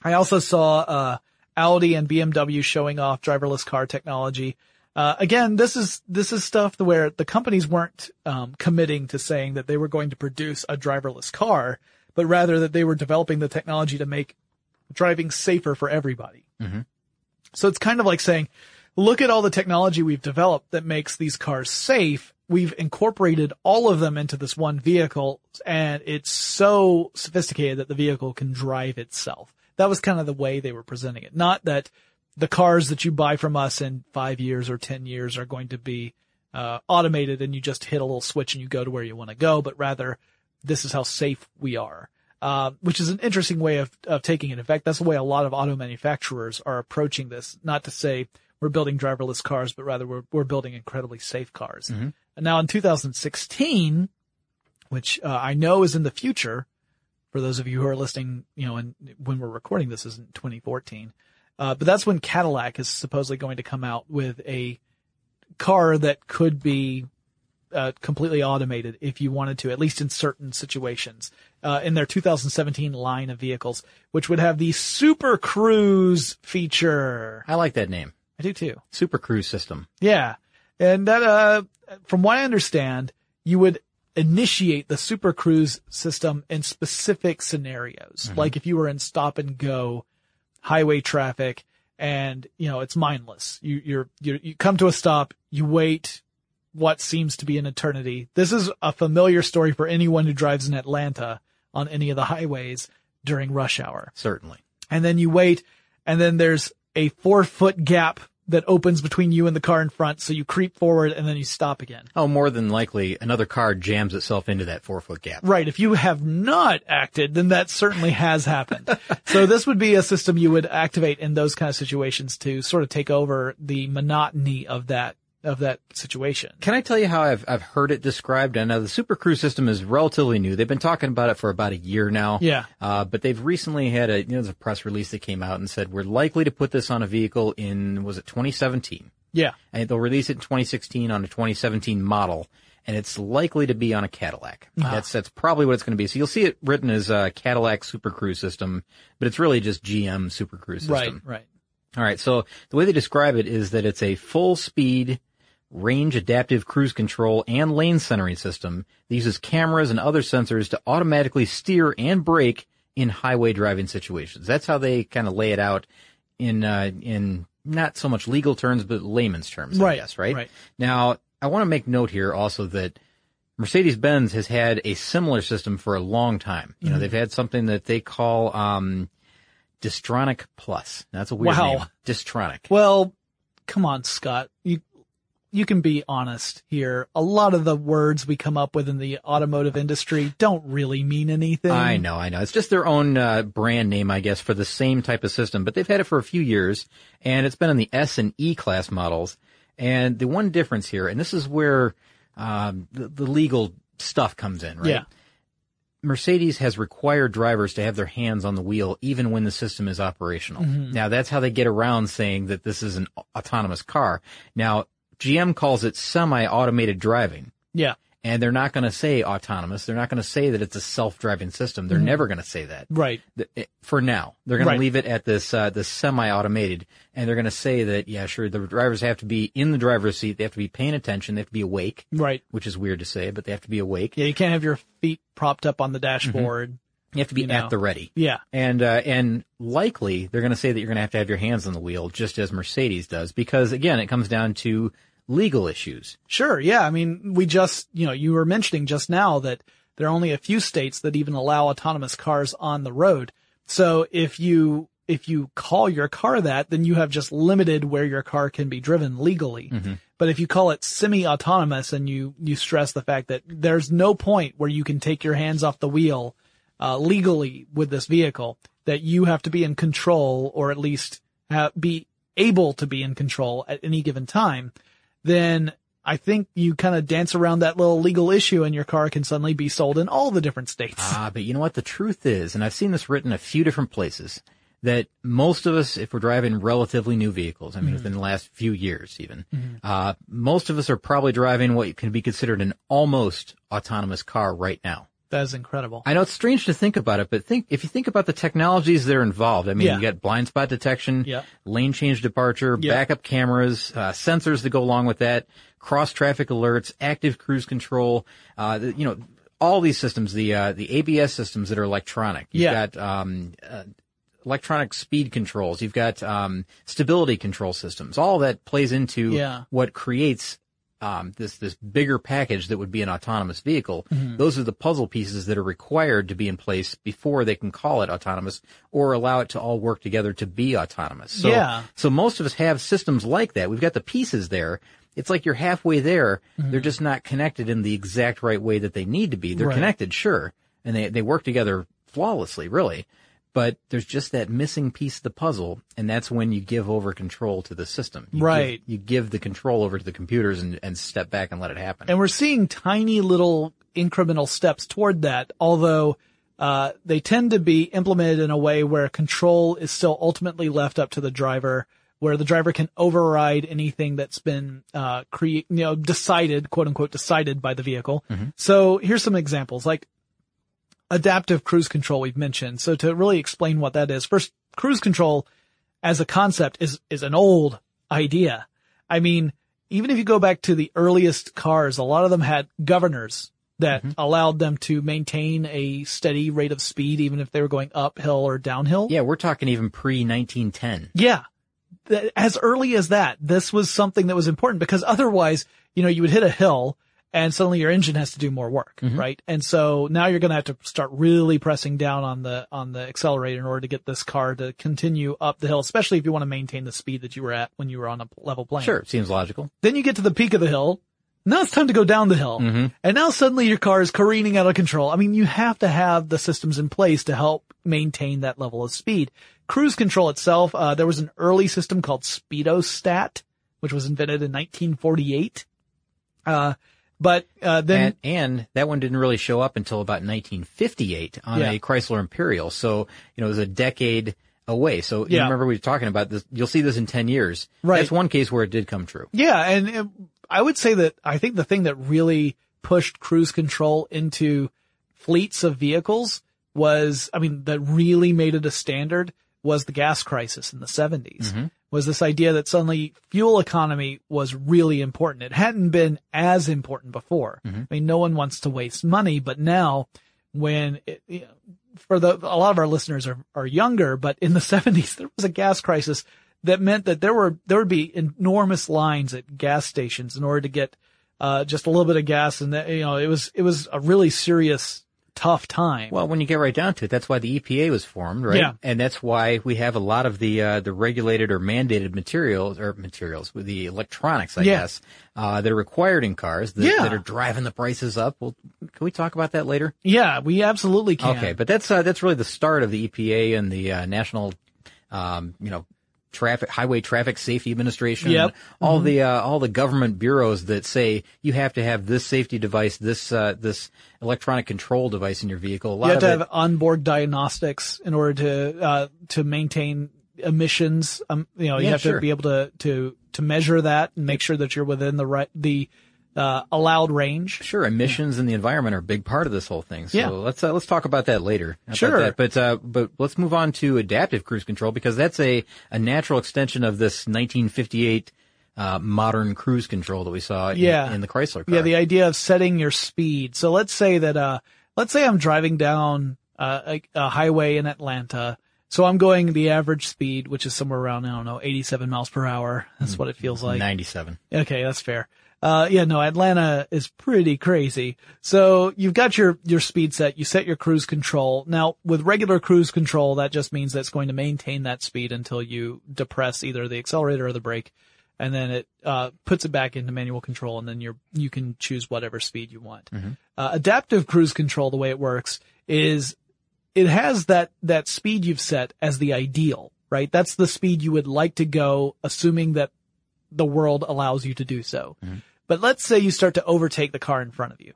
I also saw uh, Audi and BMW showing off driverless car technology. Uh, again, this is this is stuff where the companies weren't um, committing to saying that they were going to produce a driverless car, but rather that they were developing the technology to make driving safer for everybody. So it's kind of like saying, look at all the technology we've developed that makes these cars safe, we've incorporated all of them into this one vehicle and it's so sophisticated that the vehicle can drive itself. That was kind of the way they were presenting it. Not that the cars that you buy from us in five years or 10 years are going to be uh, automated and you just hit a little switch and you go to where you want to go, but rather this is how safe we are. Uh, which is an interesting way of, of taking it. In fact, that's the way a lot of auto manufacturers are approaching this. Not to say we're building driverless cars, but rather we're, we're building incredibly safe cars. And now in 2016, which uh, I know is in the future, for those of you who are listening, you know, and when we're recording this is in 2014, uh, but that's when Cadillac is supposedly going to come out with a car that could be uh, completely automated if you wanted to, at least in certain situations, uh, in their 2017 line of vehicles, which would have the Super Cruise feature. I like that name. I do too. Super Cruise System. Yeah. And that, uh, from what I understand, you would initiate the Super Cruise system in specific scenarios. Like if you were in stop and go highway traffic and, you know, it's mindless. You, you're, you you come to a stop, you wait what seems to be an eternity. This is a familiar story for anyone who drives in Atlanta on any of the highways during rush hour Certainly. and then you wait, and then there's a four foot gap that opens between you and the car in front, so you creep forward and then you stop again. Oh, more than likely, another car jams itself into that four foot gap. Right. If you have not acted, then that certainly has happened. so this would be a system you would activate in those kind of situations to sort of take over the monotony of that, of that situation. Can I tell you how I've I've heard it described? And now the Super Cruise system is relatively new. They've been talking about it for about a year now. Yeah. Uh, but they've recently had a you know there's a press release that came out and said we're likely to put this on a vehicle in was it 2017? Yeah. And they'll release it in 2016 on a 2017 model, and it's likely to be on a Cadillac. Ah. That's that's probably what it's going to be. So you'll see it written as a Cadillac Super Cruise system, but it's really just GM Super Cruise system. Right. Right. All right. So the way they describe it is that it's a full speed range adaptive cruise control and lane centering system that uses cameras and other sensors to automatically steer and brake in highway driving situations. That's how they kind of lay it out in, uh, in not so much legal terms, but layman's terms, I Right, guess, right? right. Now, I want to make note here also that Mercedes-Benz has had a similar system for a long time. You Mm-hmm. know, they've had something that they call, um, Distronic Plus. That's a weird Wow. name. Distronic. Well, come on, Scott. You you can be honest here. A lot of the words we come up with in the automotive industry don't really mean anything. I know, I know. It's just their own uh, brand name, I guess, for the same type of system. But they've had it for a few years, and it's been in the S and E class models. And the one difference here, and this is where um, the, the legal stuff comes in, right? Yeah. Mercedes has required drivers to have their hands on the wheel even when the system is operational. Now that's how they get around saying that this is an autonomous car. Now GM calls it semi-automated driving. Yeah. And they're not going to say autonomous. They're not going to say that it's a self-driving system. They're mm-hmm. never going to say that. Right. Eh, for now, they're going Right. to leave it at this uh, this semi-automated, and they're going to say that yeah, sure, the drivers have to be in the driver's seat. They have to be paying attention. They have to be awake, Right. which is weird to say, but they have to be awake. Yeah, you can't have your feet propped up on the mm-hmm. dashboard. You have to be You know. at the ready. Yeah. And uh, and likely they're going to say that you're going to have to have your hands on the wheel, just as Mercedes does, because again, it comes down to legal issues. Sure. Yeah. I mean, we just, you know, you were mentioning just now that there are only a few states that even allow autonomous cars on the road. So if you, if you call your car that, then you have just limited where your car can be driven legally. But if you call it semi-autonomous and you, you stress the fact that there's no point where you can take your hands off the wheel, uh, legally with this vehicle, that you have to be in control or at least ha be able to be in control at any given time, then I think you kind of dance around that little legal issue and your car can suddenly be sold in all the different states. Ah, but you know what? The truth is, and I've seen this written a few different places, that most of us, if we're driving relatively new vehicles, I mean, within the last few years even, uh, most of us are probably driving what can be considered an almost autonomous car right now. That is incredible. I know it's strange to think about it, but think if you think about the technologies that are involved. I mean, Yeah. you got blind spot detection, Yeah. lane change departure, Yeah. backup cameras, uh, sensors that go along with that, cross traffic alerts, active cruise control. Uh, the- you know, all these systems, the uh, the ABS systems that are electronic. You've Yeah. got um, uh, electronic speed controls. You've got um, stability control systems. All that plays into Yeah. what creates um, this this bigger package that would be an autonomous vehicle. Mm-hmm. Those are the puzzle pieces that are required to be in place before they can call it autonomous or allow it to all work together to be autonomous. So, Yeah. So most of us have systems like that. We've got the pieces there. It's like you're halfway there. They're just not connected in the exact right way that they need to be. They're Mm-hmm. Right. connected, sure, and they they work together flawlessly, really. But there's just that missing piece of the puzzle, and that's when you give over control to the system. You give- Right. you give the control over to the computers and, and step back and let it happen. And we're seeing tiny little incremental steps toward that, although uh, they tend to be implemented in a way where control is still ultimately left up to the driver, where the driver can override anything that's been uh, cre- you know, decided, quote unquote, decided by the vehicle. So here's some examples, like adaptive cruise control we've mentioned. So to really explain what that is, first, cruise control as a concept is is an old idea. I mean, even if you go back to the earliest cars, a lot of them had governors that mm-hmm. allowed them to maintain a steady rate of speed, even if they were going uphill or downhill. yeah, we're talking even pre 1910. Yeah. As early as that, this was something that was important because otherwise, you know, you would hit a hill and suddenly your engine has to do more work, right? And so now you're going to have to start really pressing down on the, on the accelerator in order to get this car to continue up the hill, especially if you want to maintain the speed that you were at when you were on a level plane. Sure, seems logical. Then you get to the peak of the hill. Now it's time to go down the hill. And now suddenly your car is careening out of control. I mean, you have to have the systems in place to help maintain that level of speed. Cruise control itself, uh, there was an early system called Speedostat, which was invented in 1948. Uh, but, uh, then, and, and that one didn't really show up until about 1958 on Yeah. a Chrysler Imperial. So, you know, it was a decade away. So you Yeah. remember we were talking about this. You'll see this in 10 years. Right. That's one case where it did come true. Yeah, and it, I would say that I think the thing that really pushed cruise control into fleets of vehicles was, I mean, that really made it a standard was the gas crisis in the 70s. Was this idea that suddenly fuel economy was really important. It hadn't been as important before. I mean, no one wants to waste money, but now when it, you know, for the, a lot of our listeners are, are younger, but in the 70s, there was a gas crisis that meant that there were, there would be enormous lines at gas stations in order to get, uh, just a little bit of gas. And that, you know, it was, it was a really serious, tough time. Well, when you get right down to it, that's why the EPA was formed, right? Yeah. And that's why we have a lot of the uh, the regulated or mandated materials or materials with the electronics, I Yeah. guess, uh, that are required in cars that, Yeah. that are driving the prices up. Well, can we talk about that later? yeah, we absolutely can. Okay, but that's uh, that's really the start of the EPA and the uh, National, um, you know, traffic highway traffic safety administration. Yep. All the uh, all the government bureaus that say you have to have this safety device, this uh, this electronic control device in your vehicle. A lot you have to it, have onboard diagnostics in order to uh, to maintain emissions. Um, you know, you Yeah, have sure. to be able to to to measure that and make sure that you're within the right the uh, allowed range. Sure, emissions and the environment are a big part of this whole thing. So Yeah. let's uh, let's talk about that later. about Sure. that. But uh, but let's move on to adaptive cruise control because that's a a natural extension of this 1958 uh, modern cruise control that we saw in, Yeah. in the Chrysler car. Yeah, the idea of setting your speed. So let's say that uh, let's say I'm driving down uh, a, a highway in Atlanta. So I'm going the average speed, which is somewhere around I don't know 87 miles per hour. That's what it feels like. 97. Okay, that's fair. Uh, yeah, no, Atlanta is pretty crazy. So you've got your, your speed set, you set your cruise control. Now, with regular cruise control, that just means that it's going to maintain that speed until you depress either the accelerator or the brake. And then it, uh, puts it back into manual control and then you're, you can choose whatever speed you want. Uh, adaptive cruise control, the way it works is it has that, that speed you've set as the ideal, right? That's the speed you would like to go, assuming that the world allows you to do so. But let's say you start to overtake the car in front of you.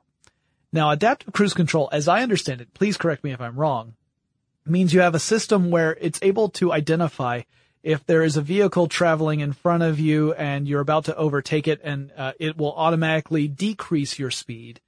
Now, adaptive cruise control, as I understand it, please correct me if I'm wrong, means you have a system where it's able to identify if there is a vehicle traveling in front of you and you're about to overtake it and uh, it will automatically decrease your speed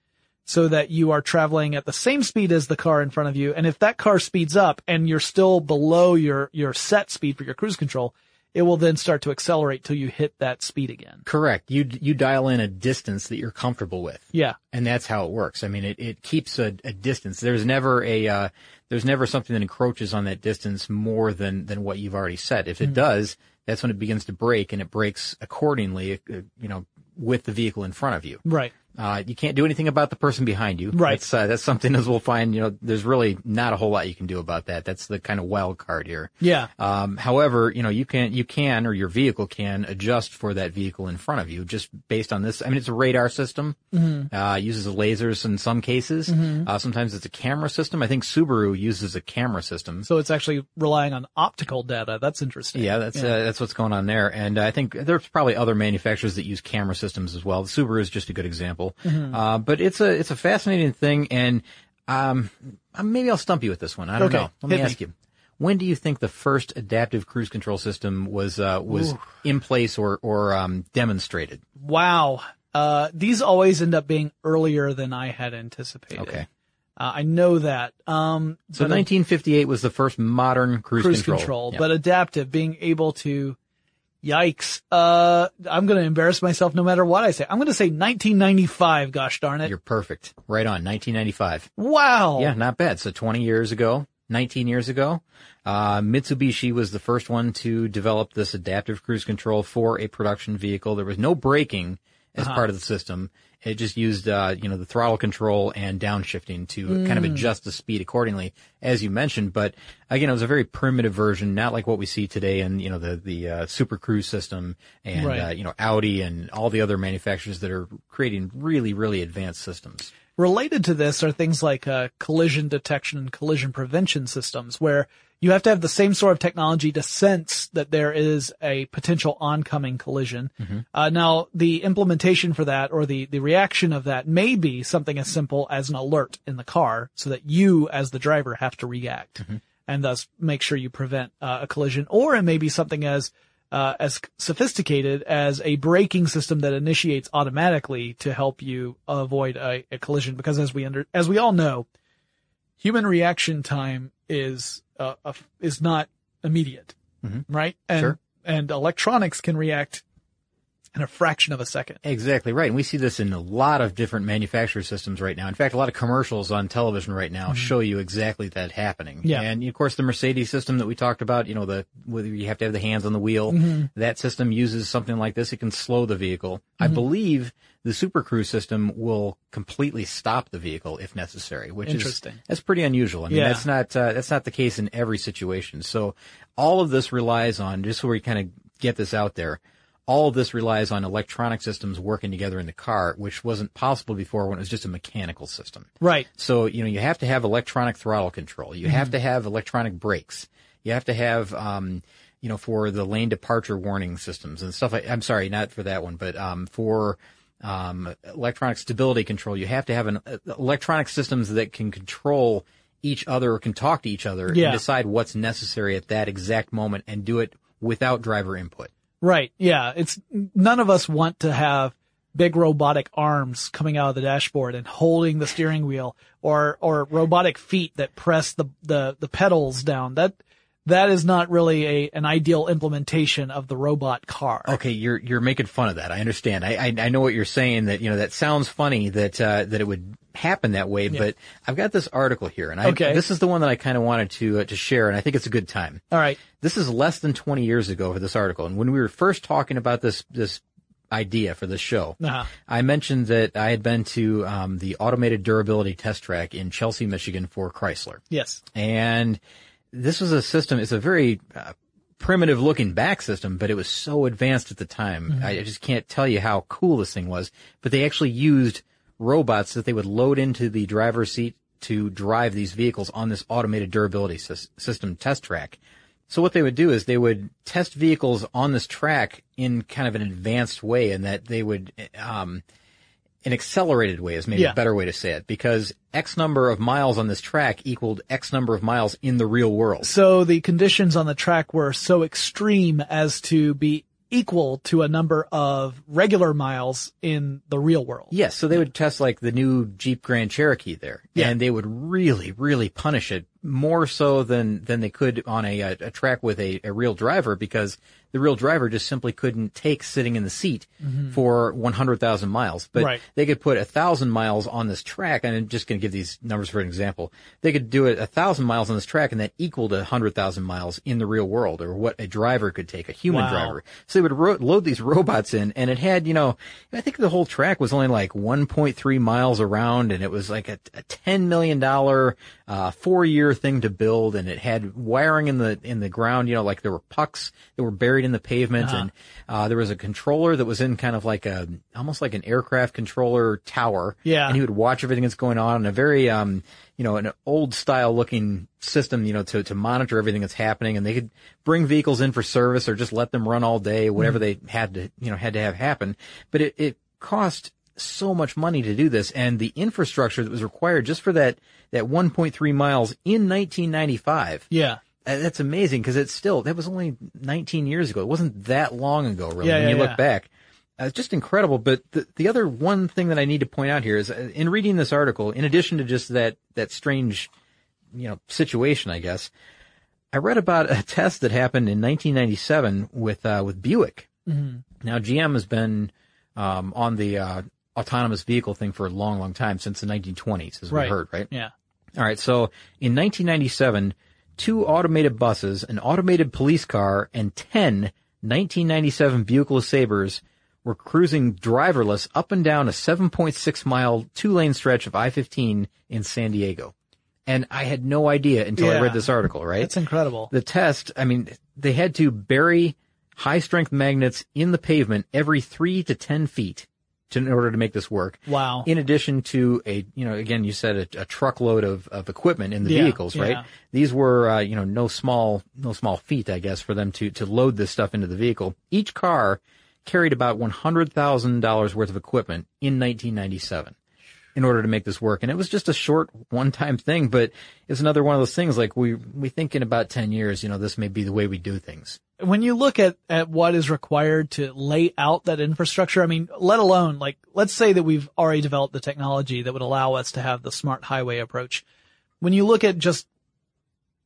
so that you are traveling at the same speed as the car in front of you. And if that car speeds up and you're still below your, your set speed for your cruise control, it will then start to accelerate till you hit that speed again. Correct. You you dial in a distance that you're comfortable with. Yeah. and that's how it works. I mean, it, it keeps a, a distance. There's never a uh, there's never something that encroaches on that distance more than than what you've already set. If it does, that's when it begins to brake, and it brakes accordingly. uh, You know, with the vehicle in front of you. Right. Uh, you can't do anything about the person behind you. Right. That's, uh, that's something as we'll find, you know, there's really not a whole lot you can do about that. That's the kind of wild card here. Yeah. Um, however, you know, you can, you can, or your vehicle can adjust for that vehicle in front of you just based on this. I mean, it's a radar system, uh, uses lasers in some cases. Uh, sometimes it's a camera system. I think Subaru uses a camera system. So it's actually relying on optical data. That's interesting. Yeah, that's Uh, that's what's going on there, and I think there's probably other manufacturers that use camera systems as well. The Subaru is just a good example, uh, but it's a it's a fascinating thing, and um, uh, maybe I'll stump you with this one. I don't Okay, know. Let me hit me. ask you: When do you think the first adaptive cruise control system was uh, was in place or or um, demonstrated? Wow. Uh, these always end up being earlier than I had anticipated. Okay, Uh, I know that. Um, so 1958 was the first modern cruise, cruise control. control, Yeah. but adaptive, being able to, yikes. Uh, I'm going to embarrass myself no matter what I say. I'm going to say 1995. Gosh darn it. you're perfect. Right on. 1995. wow. Yeah, not bad. So 20 years ago, 19 years ago, uh, Mitsubishi was the first one to develop this adaptive cruise control for a production vehicle. There was no braking as part of the system. It just used, uh, you know, the throttle control and downshifting to kind of adjust the speed accordingly, as you mentioned. But again, it was a very primitive version, not like what we see today in, you know, the, the, uh, Super Cruise system and, Right. uh, you know, Audi and all the other manufacturers that are creating really, really advanced systems. Related to this are things like uh, collision detection and collision prevention systems, where you have to have the same sort of technology to sense that there is a potential oncoming collision. Uh, now, the implementation for that or the, the reaction of that may be something as simple as an alert in the car so that you as the driver have to react and thus make sure you prevent uh, a collision. Or it may be something as uh, as sophisticated as a braking system that initiates automatically to help you avoid a, a collision. Because as we under, as we all know, human reaction time is uh, a, is not immediate, right? And Sure. and electronics can react in a fraction of a second. Exactly right. And we see this in a lot of different manufacturer systems right now. In fact, a lot of commercials on television right now mm-hmm. show you exactly that happening. Yeah. And of course, the Mercedes system that we talked about, you know, the, whether you have to have the hands on the wheel, mm-hmm. that system uses something like this. It can slow the vehicle. I mm-hmm. believe the Super Cruise system will completely stop the vehicle if necessary, which Interesting. is, that's pretty unusual. I mean, Yeah. that's not, uh, that's not the case in every situation. So all of this relies on, just so we kind of get this out there, all of this relies on electronic systems working together in the car, which wasn't possible before when it was just a mechanical system. Right. So, you know, you have to have electronic throttle control. You have to have electronic brakes. You have to have, um, you know, for the lane departure warning systems and stuff like, I'm sorry, not for that one, but, um, for, um, electronic stability control, you have to have an uh, electronic systems that can control each other or can talk to each other Yeah. and decide what's necessary at that exact moment and do it without driver input. Right. Yeah. It's none of us want to have big robotic arms coming out of the dashboard and holding the steering wheel or, or robotic feet that press the, the, the pedals down. That, that is not really a, an ideal implementation of the robot car. Okay, you're you're making fun of that. I understand. I I, I know what you're saying. That you know that sounds funny that uh, that it would happen that way. But I've got this article here, and I, Okay. this is the one that I kind of wanted to uh, to share, and I think it's a good time. All right. This is less than 20 years ago for this article, and when we were first talking about this this idea for this show, Uh-huh. I mentioned that I had been to um, the automated durability test track in Chelsea, Michigan for Chrysler. Yes. And this was a system, it's a very uh, primitive looking back system, but it was so advanced at the time. I I just can't tell you how cool this thing was. But they actually used robots that they would load into the driver's seat to drive these vehicles on this automated durability sys- system test track. So what they would do is they would test vehicles on this track in kind of an advanced way and that they would, um, an accelerated way is maybe Yeah. a better way to say it because X number of miles on this track equaled X number of miles in the real world. So the conditions on the track were so extreme as to be equal to a number of regular miles in the real world. Yes, so they would test like the new Jeep Grand Cherokee there, Yeah. and they would really, really punish it more so than than they could on a a, a track with a, a real driver because the real driver just simply couldn't take sitting in the seat for 100,000 miles. But Right. they could put a thousand miles on this track, and I'm just going to give these numbers for an example. They could do it a thousand miles on this track, and that equaled a hundred thousand miles in the real world, or what a driver could take, a human Wow. driver. So they would ro- load these robots in, and it had, you know, I think the whole track was only like 1.3 miles around, and it was like a, a 10 million dollar uh, four year thing to build, and it had wiring in the in the ground. You know, like there were pucks that were buried in the pavement, and uh, there was a controller that was in kind of like a almost like an aircraft controller tower. Yeah. and he would watch everything that's going on in a very um you know an old style looking system you know to to monitor everything that's happening and they could bring vehicles in for service or just let them run all day whatever they had to you know had to have happen but it it cost so much money to do this and the infrastructure that was required just for that that 1.3 miles in 1995 Yeah. That's amazing because it's still that was only 19 years ago. It wasn't that long ago, really. Yeah, when yeah, you look yeah. back, uh, it's just incredible. But the the other one thing that I need to point out here is uh, in reading this article, in addition to just that that strange, you know, situation, I guess, I read about a test that happened in 1997 with uh, with Buick. Now GM has been um, on the uh, autonomous vehicle thing for a long, long time since the 1920s, as Right. we heard, right? Yeah. All right. So in 1997, two automated buses, an automated police car, and 10 1997 Buick LeSabres were cruising driverless up and down a 7.6 mile two lane stretch of I-15 in San Diego. And I had no idea until I read this article, right? That's incredible. the test, I mean, they had to bury high strength magnets in the pavement every three to 10 feet to, in order to make this work. Wow. In addition to a, you know, again, you said a, a truckload of, of equipment in the Yeah, vehicles, right? yeah. These were, uh, you know, no small, no small feat, I guess, for them to, to load this stuff into the vehicle. Each car carried about $100,000 worth of equipment in 1997 in order to make this work. And it was just a short one-time thing, but it's another one of those things like we, we think in about 10 years, you know, this may be the way we do things. when you look at, at what is required to lay out that infrastructure, I mean, let alone like, let's say that we've already developed the technology that would allow us to have the smart highway approach. When you look at just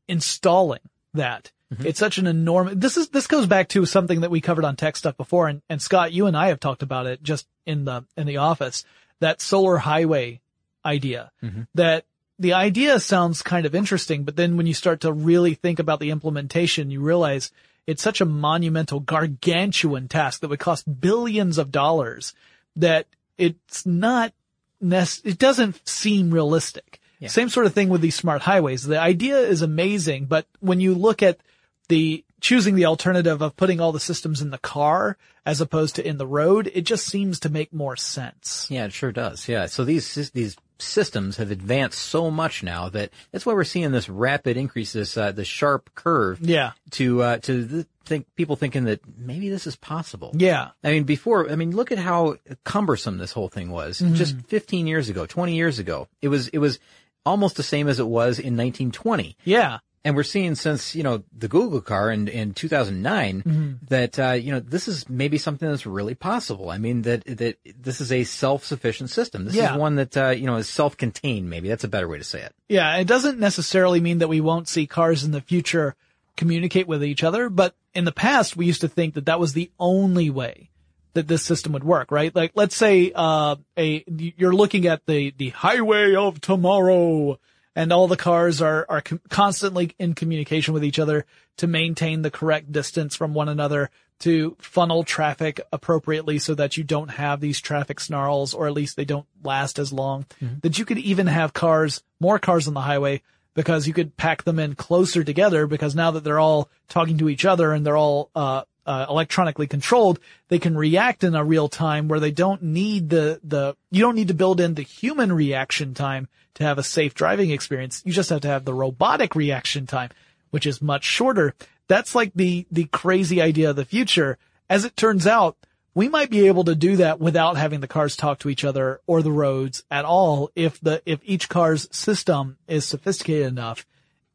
installing that, mm-hmm. it's such an enormous, this is, this goes back to something that we covered on tech stuff before. And, and Scott, you and I have talked about it just in the, in the office, that solar highway idea mm-hmm. that the idea sounds kind of interesting, but then when you start to really think about the implementation, you realize it's such a monumental, gargantuan task that would cost billions of dollars that it's not nec- it doesn't seem realistic. Same sort of thing with these smart highways. The idea is amazing, but when you look at the choosing the alternative of putting all the systems in the car as opposed to in the road, it just seems to make more sense. Yeah, it sure does. Yeah. So these these systems have advanced so much now that that's why we're seeing this rapid increase, this uh, the sharp curve. Yeah. To uh, to th- think people thinking that maybe this is possible. Yeah. I mean, before, I mean, look at how cumbersome this whole thing was. Just 15 years ago, 20 years ago, it was it was almost the same as it was in 1920. Yeah. And we're seeing since, you know, the Google car in, in 2009 that, uh, you know, this is maybe something that's really possible. I mean, that, that this is a self-sufficient system. This Yeah. is one that, uh, you know, is self-contained maybe. That's a better way to say it. Yeah, it doesn't necessarily mean that we won't see cars in the future communicate with each other, but in the past we used to think that that was the only way that this system would work, right? Like, let's say, uh, a, you're looking at the, the highway of tomorrow and all the cars are, are com- constantly in communication with each other to maintain the correct distance from one another to funnel traffic appropriately so that you don't have these traffic snarls or at least they don't last as long. That you could even have cars, more cars on the highway because you could pack them in closer together because now that they're all talking to each other and they're all, uh, uh, electronically controlled, they can react in a real time where they don't need the, the, you don't need to build in the human reaction time to have a safe driving experience. You just have to have the robotic reaction time, which is much shorter. That's like the, the crazy idea of the future. As it turns out, we might be able to do that without having the cars talk to each other or the roads at all if the, if each car's system is sophisticated enough.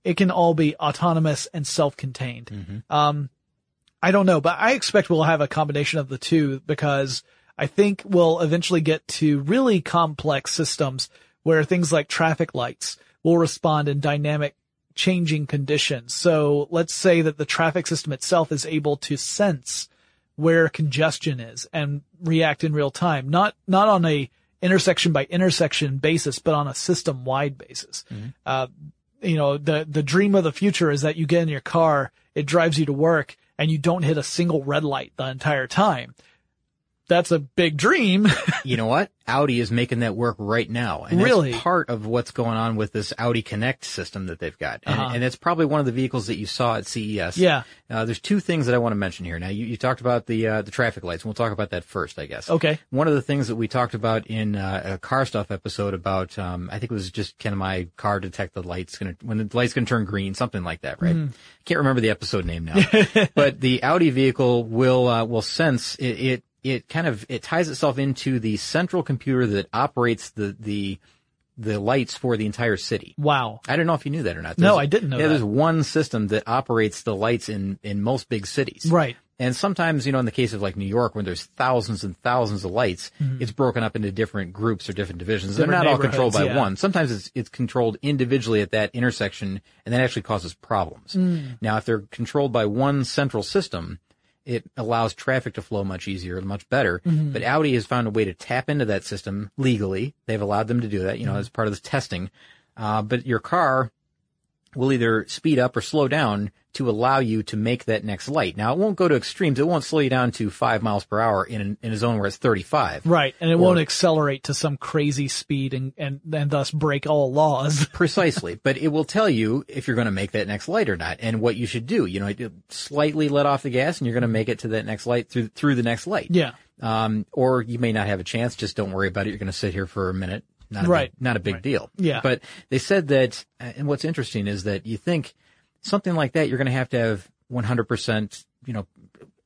It can all be autonomous and self-contained. Um, I don't know, but I expect we'll have a combination of the two because I think we'll eventually get to really complex systems where things like traffic lights will respond in dynamic changing conditions. So let's say that the traffic system itself is able to sense where congestion is and react in real time, not, not on a intersection by intersection basis, but on a system wide basis. Uh, you know, the, the dream of the future is that you get in your car, it drives you to work and you don't hit a single red light the entire time. That's a big dream. You know what? Audi is making that work right now. And Really? that's part of what's going on with this Audi Connect system that they've got. And, Uh-huh. and it's probably one of the vehicles that you saw at CES. Yeah. Uh, there's two things that I want to mention here. Now, you, you talked about the, uh, the traffic lights, and we'll talk about that first, I guess. Okay. One of the things that we talked about in uh, a car stuff episode about, um, I think it was just can my car detect the lights gonna, when the light's gonna turn green, something like that, right? Can't remember the episode name now. but the Audi vehicle will, uh, will sense it, it, it kind of, it ties itself into the central computer that operates the, the, the lights for the entire city. wow. I don't know if you knew that or not. No, I didn't know Yeah, that. there's one system that operates the lights in, in most big cities. Right. And sometimes, you know, in the case of like New York, when there's thousands and thousands of lights, it's broken up into different groups or different divisions. They're Mm-hmm. Not all controlled by yeah. one. Sometimes it's, it's controlled individually at that intersection, and that actually causes problems. Mm. Now, if they're controlled by one central system, it allows traffic to flow much easier, and much better. Mm-hmm. But Audi has found a way to tap into that system legally. They've allowed them to do that, you know, Mm-hmm. as part of this testing. Uh, but your car will either speed up or slow down to allow you to make that next light. Now, it won't go to extremes. It won't slow you down to five miles per hour in, in a zone where it's 35. Right. And it Or- won't accelerate to some crazy speed and, and, and thus break all laws. Precisely. but it will tell you if you're going to make that next light or not and what you should do. You know, slightly let off the gas and you're going to make it to that next light through, through the next light. Yeah. Um, or you may not have a chance. Just don't worry about it. You're going to sit here for a minute. Not a Right. Big, not a big deal. Yeah. But they said that, and what's interesting is that you think something like that, you're going to have to have 100%, you know,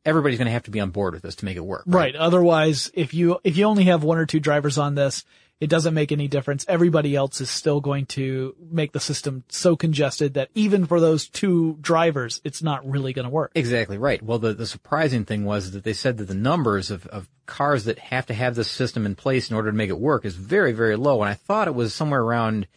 everybody's going to have to be on board with this to make it work. Right. Otherwise, if you, if you only have one or two drivers on this, it doesn't make any difference. Everybody else is still going to make the system so congested that even for those two drivers, it's not really going to work. Exactly right. Well, the, the surprising thing was that they said that the numbers of, of cars that have to have this system in place in order to make it work is very, very low. And I thought it was somewhere around,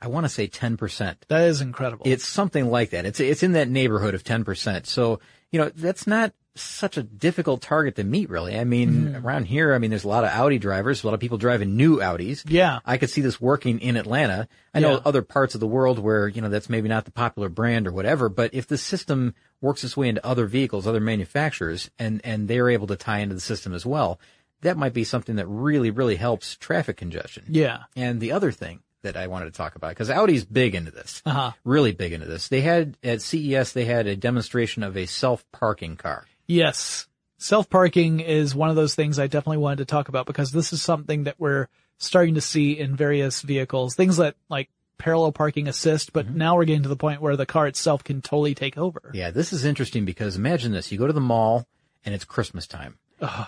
I want to say 10%. That is incredible. It's something like that. It's, it's in that neighborhood of 10%. So, you know, that's not such a difficult target to meet, really. I mean, hmm. around here, I mean, there's a lot of Audi drivers, a lot of people driving new Audis. Yeah. I could see this working in Atlanta. I know other parts of the world where, you know, that's maybe not the popular brand or whatever, but if the system works its way into other vehicles, other manufacturers, and, and they're able to tie into the system as well, that might be something that really, really helps traffic congestion. yeah. And the other thing that I wanted to talk about, because Audi's big into this, Uh-huh. really big into this. They had, at CES, they had a demonstration of a self-parking car. Yes. Self-parking is one of those things I definitely wanted to talk about because this is something that we're starting to see in various vehicles. Things that like parallel parking assist, but now we're getting to the point where the car itself can totally take over. Mm-hmm. Yeah, this is interesting because imagine this. You go to the mall and it's Christmas time.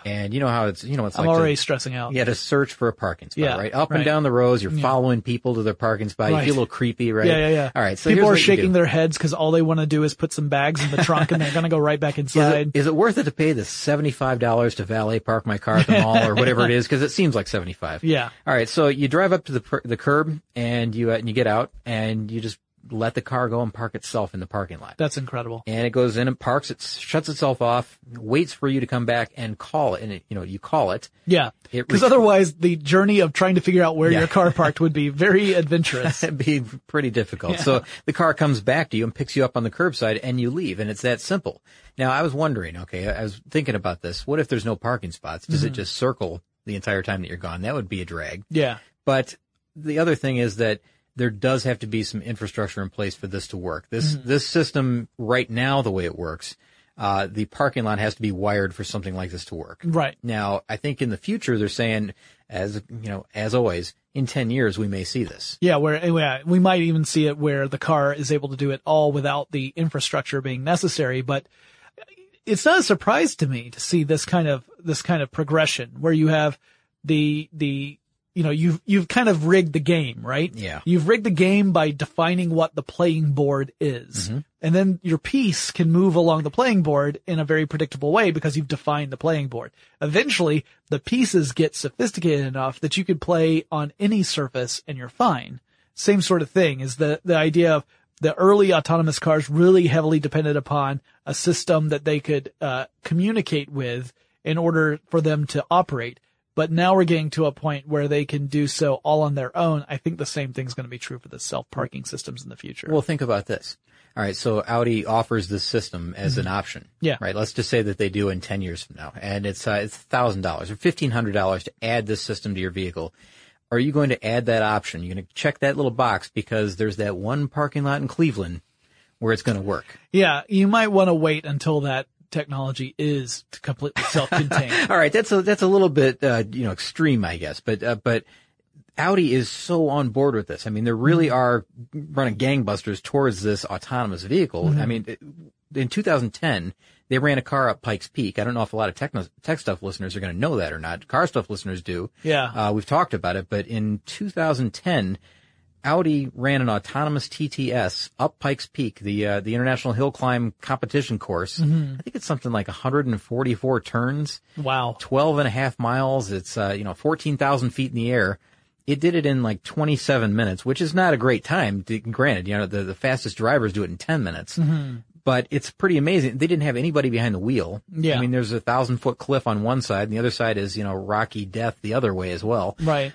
And you know how it's, you know, it's I'm like to- already stressing out. You had to search for a parking spot, Yeah, right? Up right. and down the rows, you're following people to their parking spot. You feel a little creepy, right? Yeah, yeah, yeah. All right, so people are shaking their heads because all they want to do is put some bags in the trunk and they're going to go right back Is inside. it, is it worth it to pay the seventy-five dollars to valet park my car at the mall or whatever it is? Because it seems like seventy-five. Yeah. All right, so you drive up to the the curb and you uh, and you get out and you just let the car go and park itself in the parking lot. That's incredible. and it goes in and parks it, shuts itself off, waits for you to come back and call it, and it, you know you call it. Yeah. Because otherwise the journey of trying to figure out where Yeah. your car parked would be very adventurous. It'd be pretty difficult. So the car comes back to you and picks you up on the curbside and you leave and it's that simple. Now I was wondering, okay, I was thinking about this. What if there's no parking spots? Does it mm-hmm. just circle the entire time that you're gone? That would be a drag. yeah. But the other thing is that there does have to be some infrastructure in place for this to work. This, this system right now, the way it works, uh, the parking lot has to be wired for something like this to work. Right. Now, I think in the future they're saying, as you know, as always, in ten years we may see this. Yeah, where yeah, we might even see it where the car is able to do it all without the infrastructure being necessary. But it's not a surprise to me to see this kind of this kind of progression where you have the the you know you've you've kind of rigged the game, right? Yeah. You've rigged the game by defining what the playing board is. And then your piece can move along the playing board in a very predictable way because you've defined the playing board. Eventually, the pieces get sophisticated enough that you could play on any surface and you're fine. Same sort of thing is the, the idea of the early autonomous cars really heavily depended upon a system that they could uh, communicate with in order for them to operate. But now we're getting to a point where they can do so all on their own. I think the same thing's going to be true for the self-parking systems in the future. Well, think about this. All right, so Audi offers this system as an option. Mm-hmm. Yeah. Right. Let's just say that they do in ten years from now, and it's uh, it's thousand dollars or fifteen hundred dollars to add this system to your vehicle. Are you going to add that option? You're going to check that little box because there's that one parking lot in Cleveland where it's going to work. yeah, you might want to wait until that technology is completely self-contained. All right, that's a that's a little bit uh, you know extreme, I guess, but uh, but Audi is so on board with this. I mean, they really are running gangbusters towards this autonomous vehicle. I mean, in 2010, they ran a car up Pikes Peak. I don't know if a lot of techno, tech stuff listeners are going to know that or not. Car stuff listeners do. Yeah. Uh, we've talked about it, but in 2010, Audi ran an autonomous TTS up Pikes Peak, the uh, the International Hill Climb competition course. I think it's something like 144 turns. wow. 12 and a half miles. It's, uh, you know, 14,000 feet in the air. It did it in like 27 minutes, which is not a great time. Granted, you know, the, the fastest drivers do it in 10 minutes, but it's pretty amazing. They didn't have anybody behind the wheel. Yeah. I mean, there's a thousand foot cliff on one side and the other side is, you know, rocky death the other way as well. Right.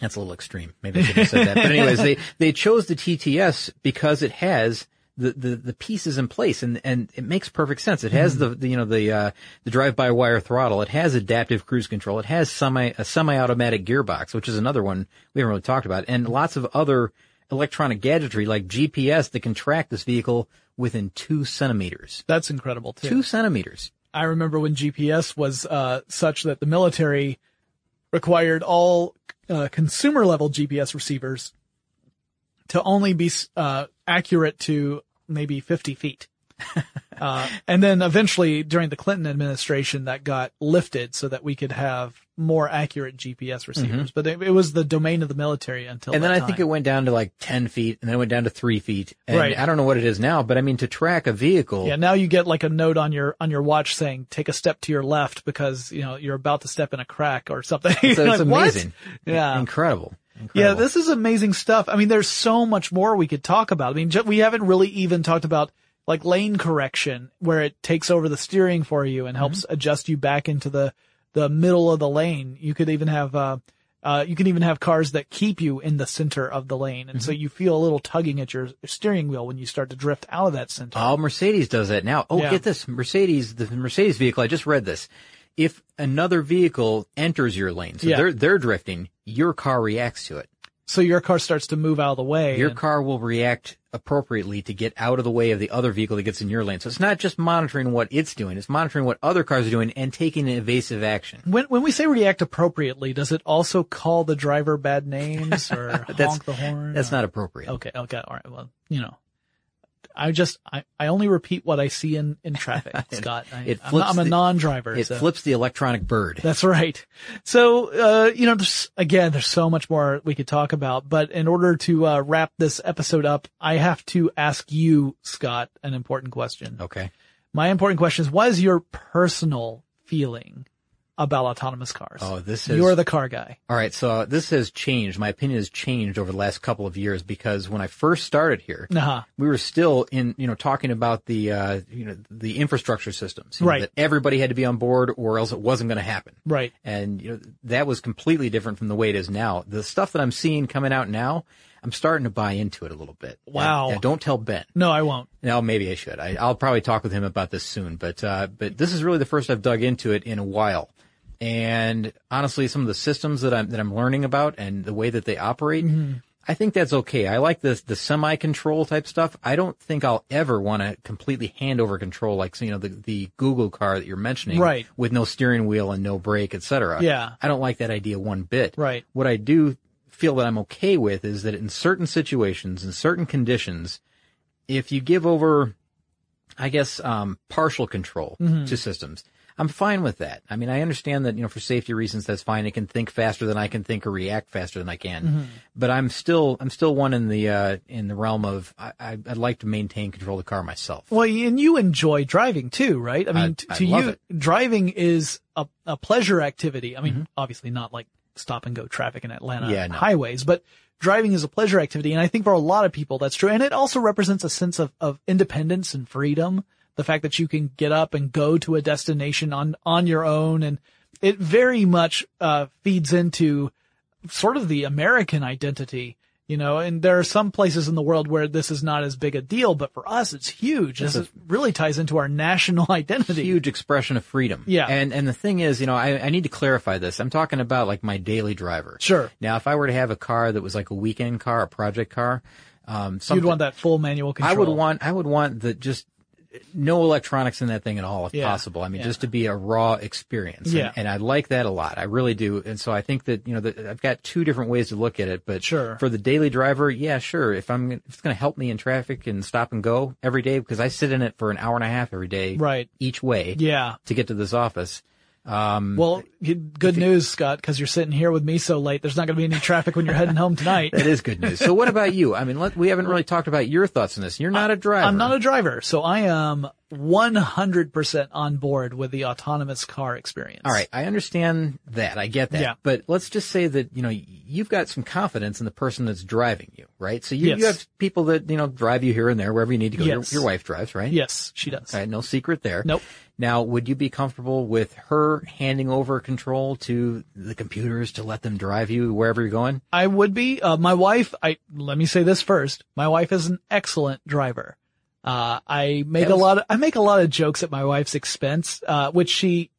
That's a little extreme. Maybe I shouldn't have said that. But anyways, they, they chose the TTS because it has the, the, the pieces in place and, and it makes perfect sense. It has the, the you know, the, uh, the drive-by-wire throttle. It has adaptive cruise control. It has semi, a semi-automatic gearbox, which is another one we haven't really talked about and lots of other electronic gadgetry like GPS that can track this vehicle within two centimeters. That's incredible too. Two centimeters. I remember when GPS was uh, such that the military required all uh, consumer level GPS receivers to only be uh, accurate to maybe 50 feet. uh, and then eventually during the Clinton administration that got lifted so that we could have more accurate GPS receivers. But it, it was the domain of the military until Mm-hmm. And then I think it went down to like 10 feet and then it went down to three feet. And Right. I don't know what it is now, but I mean, to track a vehicle. Yeah, now you get like a note on your on your watch saying take a step to your left because you know you're about to step in a crack or something. So it's like, "What?" amazing. Yeah. Incredible. Yeah, this is amazing stuff. I mean, there's so much more we could talk about. I mean, we haven't really even talked about like lane correction where it takes over the steering for you and helps Mm-hmm. adjust you back into the the middle of the lane. You could even have uh uh, you can even have cars that keep you in the center of the lane, and so Mm-hmm. you feel a little tugging at your steering wheel when you start to drift out of that center. Oh, Mercedes does that now. Oh, Yeah. get this. Mercedes, the Mercedes vehicle, I just read this. If another vehicle enters your lane, so Yeah. they're, they're drifting, your car reacts to it. so your car starts to move out of the way. Your and- car will react appropriately to get out of the way of the other vehicle that gets in your lane. So it's not just monitoring what it's doing, it's monitoring what other cars are doing and taking an evasive action. When when we say react appropriately, does it also call the driver bad names or honk the horn? That's or- not appropriate. okay. Okay. All right. Well, you know, I just I, I only repeat what I see in in traffic, Scott. I, it I'm, I'm a non-driver. It so. flips the electronic bird. That's right. So, uh, you know, there's, again, there's so much more we could talk about, but in order to, uh, wrap this episode up, I have to ask you, Scott, an important question. Okay. My important question is, what is your personal feeling about autonomous cars? Oh, this is- You're the car guy. All right, so uh, this has changed. My opinion has changed over the last couple of years because when I first started here, Uh-huh. we were still in, you know, talking about the, uh, you know, the infrastructure systems, you know, that everybody had to be on board or else it wasn't going to happen. Right. And you know, that was completely different from the way it is now. The stuff that I'm seeing coming out now, I'm starting to buy into it a little bit. Wow. Don't tell Ben. No, I won't. No, maybe I should. I, I'll probably talk with him about this soon. But uh, but this is really the first I've dug into it in a while. And honestly, some of the systems that I'm that I'm learning about and the way that they operate, I think that's okay. I like the the semi control type stuff. I don't think I'll ever want to completely hand over control, like you know the the Google car that you're mentioning, Right. With no steering wheel and no brake, etc. Yeah. I don't like that idea one bit. Right. What I do feel that I'm okay with is that in certain situations, in certain conditions, if you give over, I guess, um, partial control to systems, I'm fine with that. I mean, I understand that, you know, for safety reasons, that's fine. It can think faster than I can think or react faster than I can. But I'm still, I'm still one in the, uh, in the realm of, I, I, I'd like to maintain control of the car myself. Well, and you enjoy driving too, right? I mean, I- I to love you, it. driving is a, a pleasure activity. I mean, obviously not like stop and go traffic in Atlanta Yeah, no. highways, but driving is a pleasure activity. And I think for a lot of people that's true. And it also represents a sense of, of independence and freedom. The fact that you can get up and go to a destination on, on your own. And it very much, uh, feeds into sort of the American identity, you know, and there are some places in the world where this is not as big a deal, but for us, it's huge. This is- really ties into our national identity. huge expression of freedom. Yeah. And and the thing is, you know, I, I need to clarify this. I'm talking about like my daily driver. Sure. Now, if I were to have a car that was like a weekend car, a project car, um, You'd want that full manual control. I would want, I would want the just no electronics in that thing at all, if Yeah. possible. I mean, Yeah. just to be a raw experience. And- Yeah. And, I like that a lot. I really do. And so I think that, you know, that I've got two different ways to look at it, but Sure. for the daily driver, yeah, sure. If I'm, if it's going to help me in traffic and stop and go every day, because I sit in it for an hour and a half every day. Right. Each way Yeah. to get to this office. Um, Well, you- good news, Scott, because you're sitting here with me so late. There's not going to be any traffic when you're heading home tonight. that is good news. So what about you? I mean, let, we haven't really talked about your thoughts on this. You're not a driver. I'm not a driver, so I am 100% on board with the autonomous car experience. All right, I understand that. I get that. Yeah. But let's just say that, you know, you've got some confidence in the person that's driving you, right? So you, Yes. you have people that, you know, drive you here and there, wherever you need to go. Yes. Your, your wife drives, right? Yes, she does. All right, no secret there. Nope. Now, would you be comfortable with her handing over control to the computers to let them drive you wherever you're going? I would be. Uh, my wife, I, let me say this first. My wife is an excellent driver. Uh, I make That a lot of, I make a lot of jokes at my wife's expense, uh, which she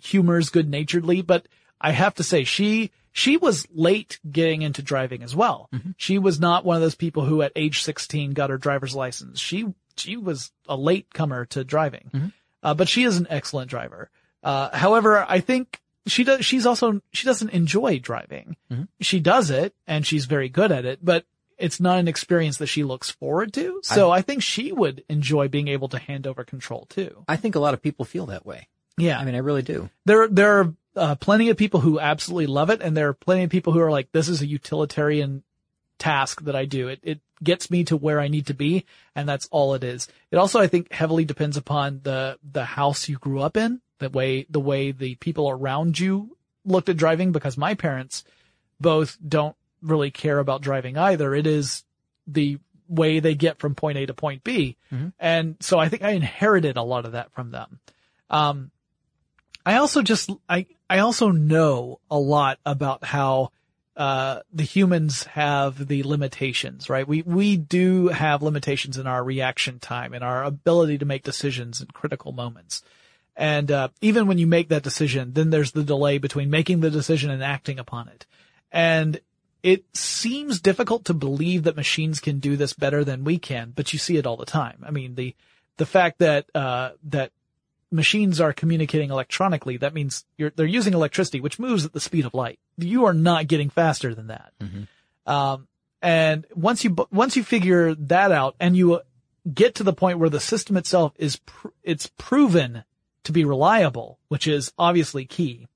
humors good naturedly, but I have to say she, she was late getting into driving as well. She was not one of those people who at age 16 got her driver's license. She, she was a late comer to driving. Uh, but she is an excellent driver. Uh, however, I think she does, she's also, she doesn't enjoy driving. She does it and she's very good at it, but it's not an experience that she looks forward to. So I, think she would enjoy being able to hand over control too. I think a lot of people feel that way. Yeah. I mean, I really do. there, there are uh, plenty of people who absolutely love it. And there are plenty of people who are like, this is a utilitarian task that I do. It, it gets me to where I need to be. And that's all it is. It also, I think heavily depends upon the, the house you grew up in, the way, the way the people around you looked at driving because my parents both don't really care about driving either. It is the way they get from point A to point B. And so I think I inherited a lot of that from them. Um, I also just, I, I also know a lot about how, uh, the humans have the limitations, right? We, we do have limitations in our reaction time and our ability to make decisions in critical moments. And, uh, even when you make that decision, then there's the delay between making the decision and acting upon it. And it seems difficult to believe that machines can do this better than we can, but you see it all the time. I mean, the, the fact that, uh, that machines are communicating electronically, that means you're, they're using electricity, which moves at the speed of light. You are not getting faster than that. Um, and once you, once you figure that out and you get to the point where the system itself is, pr- it's proven to be reliable, which is obviously key.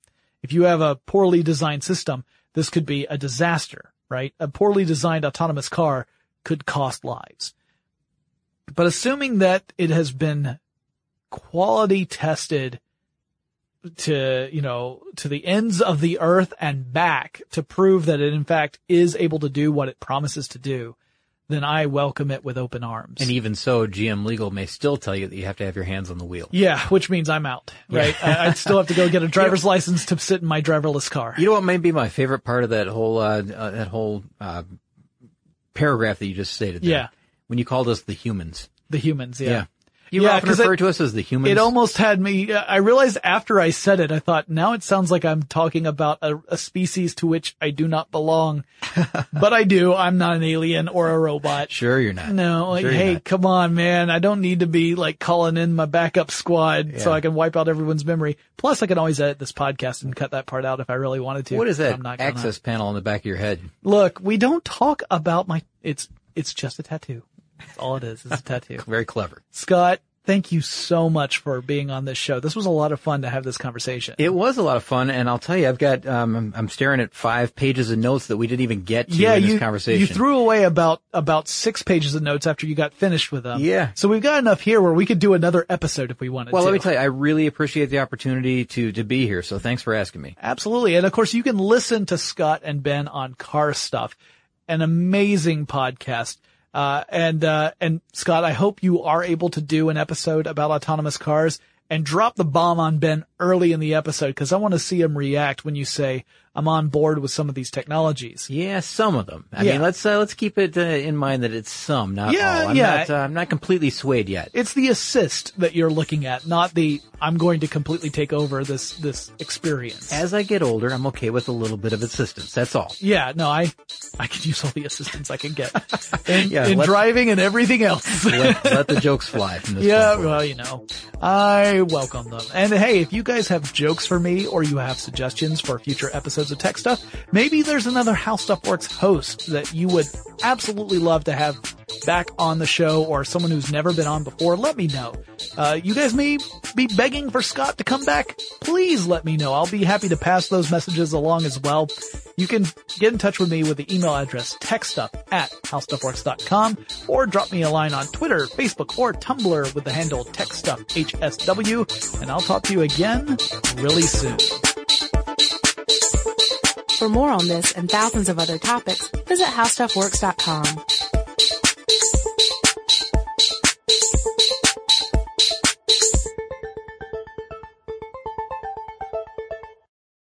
If you have a poorly designed system, this could be a disaster, right? A poorly designed autonomous car could cost lives. But assuming that it has been quality tested to, you know, to the ends of the earth and back to prove that it in fact is able to do what it promises to do, then I welcome it with open arms. And even so, GM Legal may still tell you that you have to have your hands on the wheel. yeah, which means I'm out, right? I, I'd still have to go get a driver's license to sit in my driverless car. You know what may be my favorite part of that whole uh, uh, that whole uh, paragraph that you just stated? There? Yeah. When you called us the humans. The humans, yeah. You Yeah, often refer it- to us as the humans. It almost had me, uh, I realized after I said it, I thought, now it sounds like I'm talking about a, a species to which I do not belong. but I do. I'm not an alien or a robot. Sure, you're not. No, like, Sure hey, not. come on, man. I don't need to be like calling in my backup squad so I can wipe out everyone's memory. Plus, I can always edit this podcast and cut that part out if I really wanted to. What is that I'm not gonna. access panel on the back of your head? Look, we don't talk about my, it's, it's just a tattoo. That's all it is. It's a tattoo. Very clever. Scott, thank you so much for being on this show. This was a lot of fun to have this conversation. It was a lot of fun, and I'll tell you, I've got um, I'm, I'm staring at five pages of notes that we didn't even get to yeah, in you, this conversation. you threw away about about six pages of notes after you got finished with them. Yeah. So we've got enough here where we could do another episode if we wanted to. well, to. let me tell you, I really appreciate the opportunity to to be here. So thanks for asking me. Absolutely. And of course, you can listen to Scott and Ben on car stuff, an amazing podcast. Uh, and, uh, and Scott, I hope you are able to do an episode about autonomous cars and drop the bomb on Ben early in the episode because I want to see him react when you say, I'm on board with some of these technologies. Yeah, some of them. I Yeah. mean, let's uh, let's keep it uh, in mind that it's some, not Yeah, all. I'm yeah. not uh, I'm not completely swayed yet. It's the assist that you're looking at, not the, I'm going to completely take over this, this experience. As I get older, I'm okay with a little bit of assistance. That's all. yeah, no, I, I can use all the assistance I can get in, Yeah, in let's- driving and everything else. Let, let the jokes fly from this Yeah, well, you know, I welcome them. And hey, if you guys have jokes for me or you have suggestions for future episodes of Tech Stuff, maybe there's another How Stuff Works host that you would absolutely love to have back on the show or someone who's never been on before, let me know. Uh, you guys may be begging for Scott to come back. Please let me know. I'll be happy to pass those messages along as well. You can get in touch with me with the email address techstuff at howstuffworks.com or drop me a line on Twitter, Facebook, or Tumblr with the handle techstuffhsw and I'll talk to you again really soon. For more on this and thousands of other topics, visit howstuffworks.com.